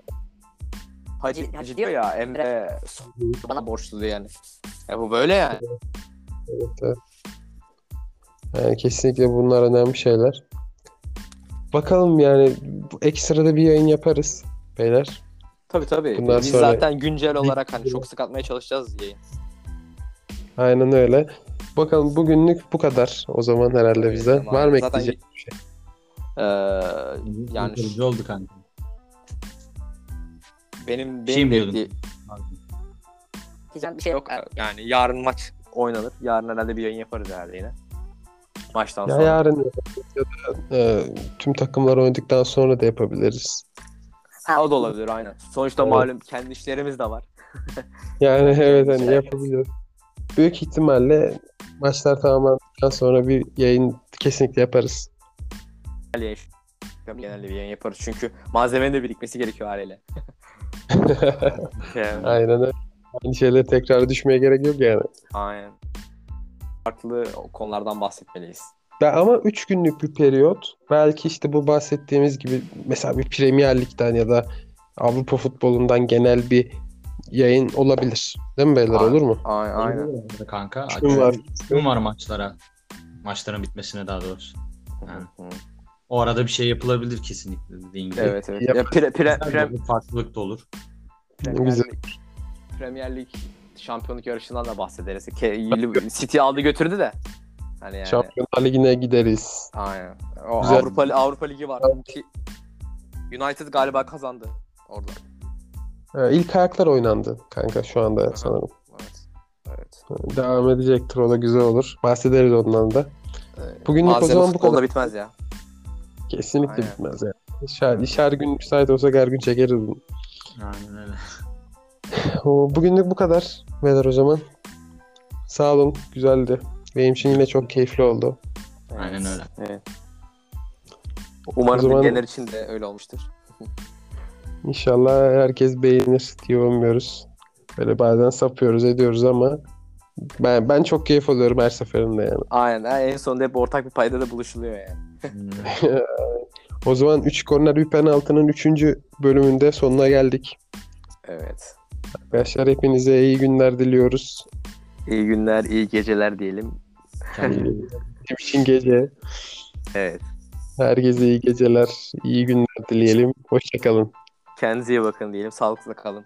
Hacı, Hacı diyor ya Emre bana borçlu yani. Ya bu böyle yani. Evet, evet. Yani kesinlikle bunlar önemli şeyler. Bakalım yani ekstrada bir yayın yaparız beyler. Tabii tabii. Bundan Biz sonra- zaten güncel olarak hani çok sık atmaya çalışacağız yayın. Aynen öyle. Bakalım bugünlük bu kadar o zaman herhalde bize. Evet, Var mı zaten- ekleyecek bir şey? Ee, yani Kurtarıcı oldu kanka. benim şey benim Diyeceğim bir şey yok. yok yani yarın maç oynanır. Yarın herhalde bir yayın yaparız herhalde yine. Maçtan Ya sonra. yarın ya da e, tüm takımlar oynadıktan sonra da yapabiliriz. Ha, o da olabilir aynen. Sonuçta Evet. malum kendi işlerimiz de var. [LAUGHS] Yani evet hani Güzel. yapabiliriz. Büyük ihtimalle maçlar tamamlandıktan sonra bir yayın kesinlikle yaparız. Genelde bir yayın yaparız çünkü malzemenin de birikmesi gerekiyor haliyle. [LAUGHS] Yani, Aynen öyle. Aynı şeylere tekrar düşmeye gerek yok yani. aynen. Farklı konulardan bahsetmeliyiz. Ben ama 3 günlük bir periyot. Belki işte bu bahsettiğimiz gibi mesela bir Premier Lig'den ya da Avrupa futbolundan genel bir yayın olabilir. Değil mi beyler Aynen. olur mu? Aynen. aynen. Kanka. Gün var. Gün var maçlara. Maçların bitmesine daha doğrusu. Yani. O arada bir şey yapılabilir kesinlikle dediğin gibi. Evet evet. Ya, pre, pre, pre, bir farklılık da olur. Premier. Lig, Premier Lig şampiyonluk yarışından da bahsederiz. City aldı götürdü de. Hani yani. Şampiyonlar Ligi'ne gideriz. Aynen. O Güzel. Avrupa Avrupa Ligi var. United galiba kazandı orada. Ee, ilk ayaklar oynandı kanka şu anda Aha. sanırım. Evet. Evet. Devam edecektir o da güzel olur. Bahsederiz ondan da. Ee, Bugünlük o zaman bu kadar. bitmez ya. Kesinlikle Aynen. bitmez yani. İş her, iş her gün müsait olsa her gün çekeriz bunu. Aynen öyle. O, bugünlük bu kadar. Beyler o zaman. Sağ olun. Güzeldi. Benim için yine çok keyifli oldu. Aynen öyle. Evet. Umarım O zaman- dinleyenler için de öyle olmuştur. İnşallah herkes beğenir diye umuyoruz. Böyle bazen sapıyoruz ediyoruz ama ben ben çok keyif alıyorum her seferinde yani. Aynen. En sonunda hep ortak bir payda da buluşuluyor yani. [LAUGHS] O zaman 3 korner bir penaltının 3. bölümünde sonuna geldik. Evet. Arkadaşlar hepinize iyi günler diliyoruz. İyi günler, iyi geceler diyelim. İçin gece. Evet. Herkese iyi geceler, iyi günler dileyelim. Hoşçakalın. Kendinize iyi bakın diyelim. Sağlıklı kalın.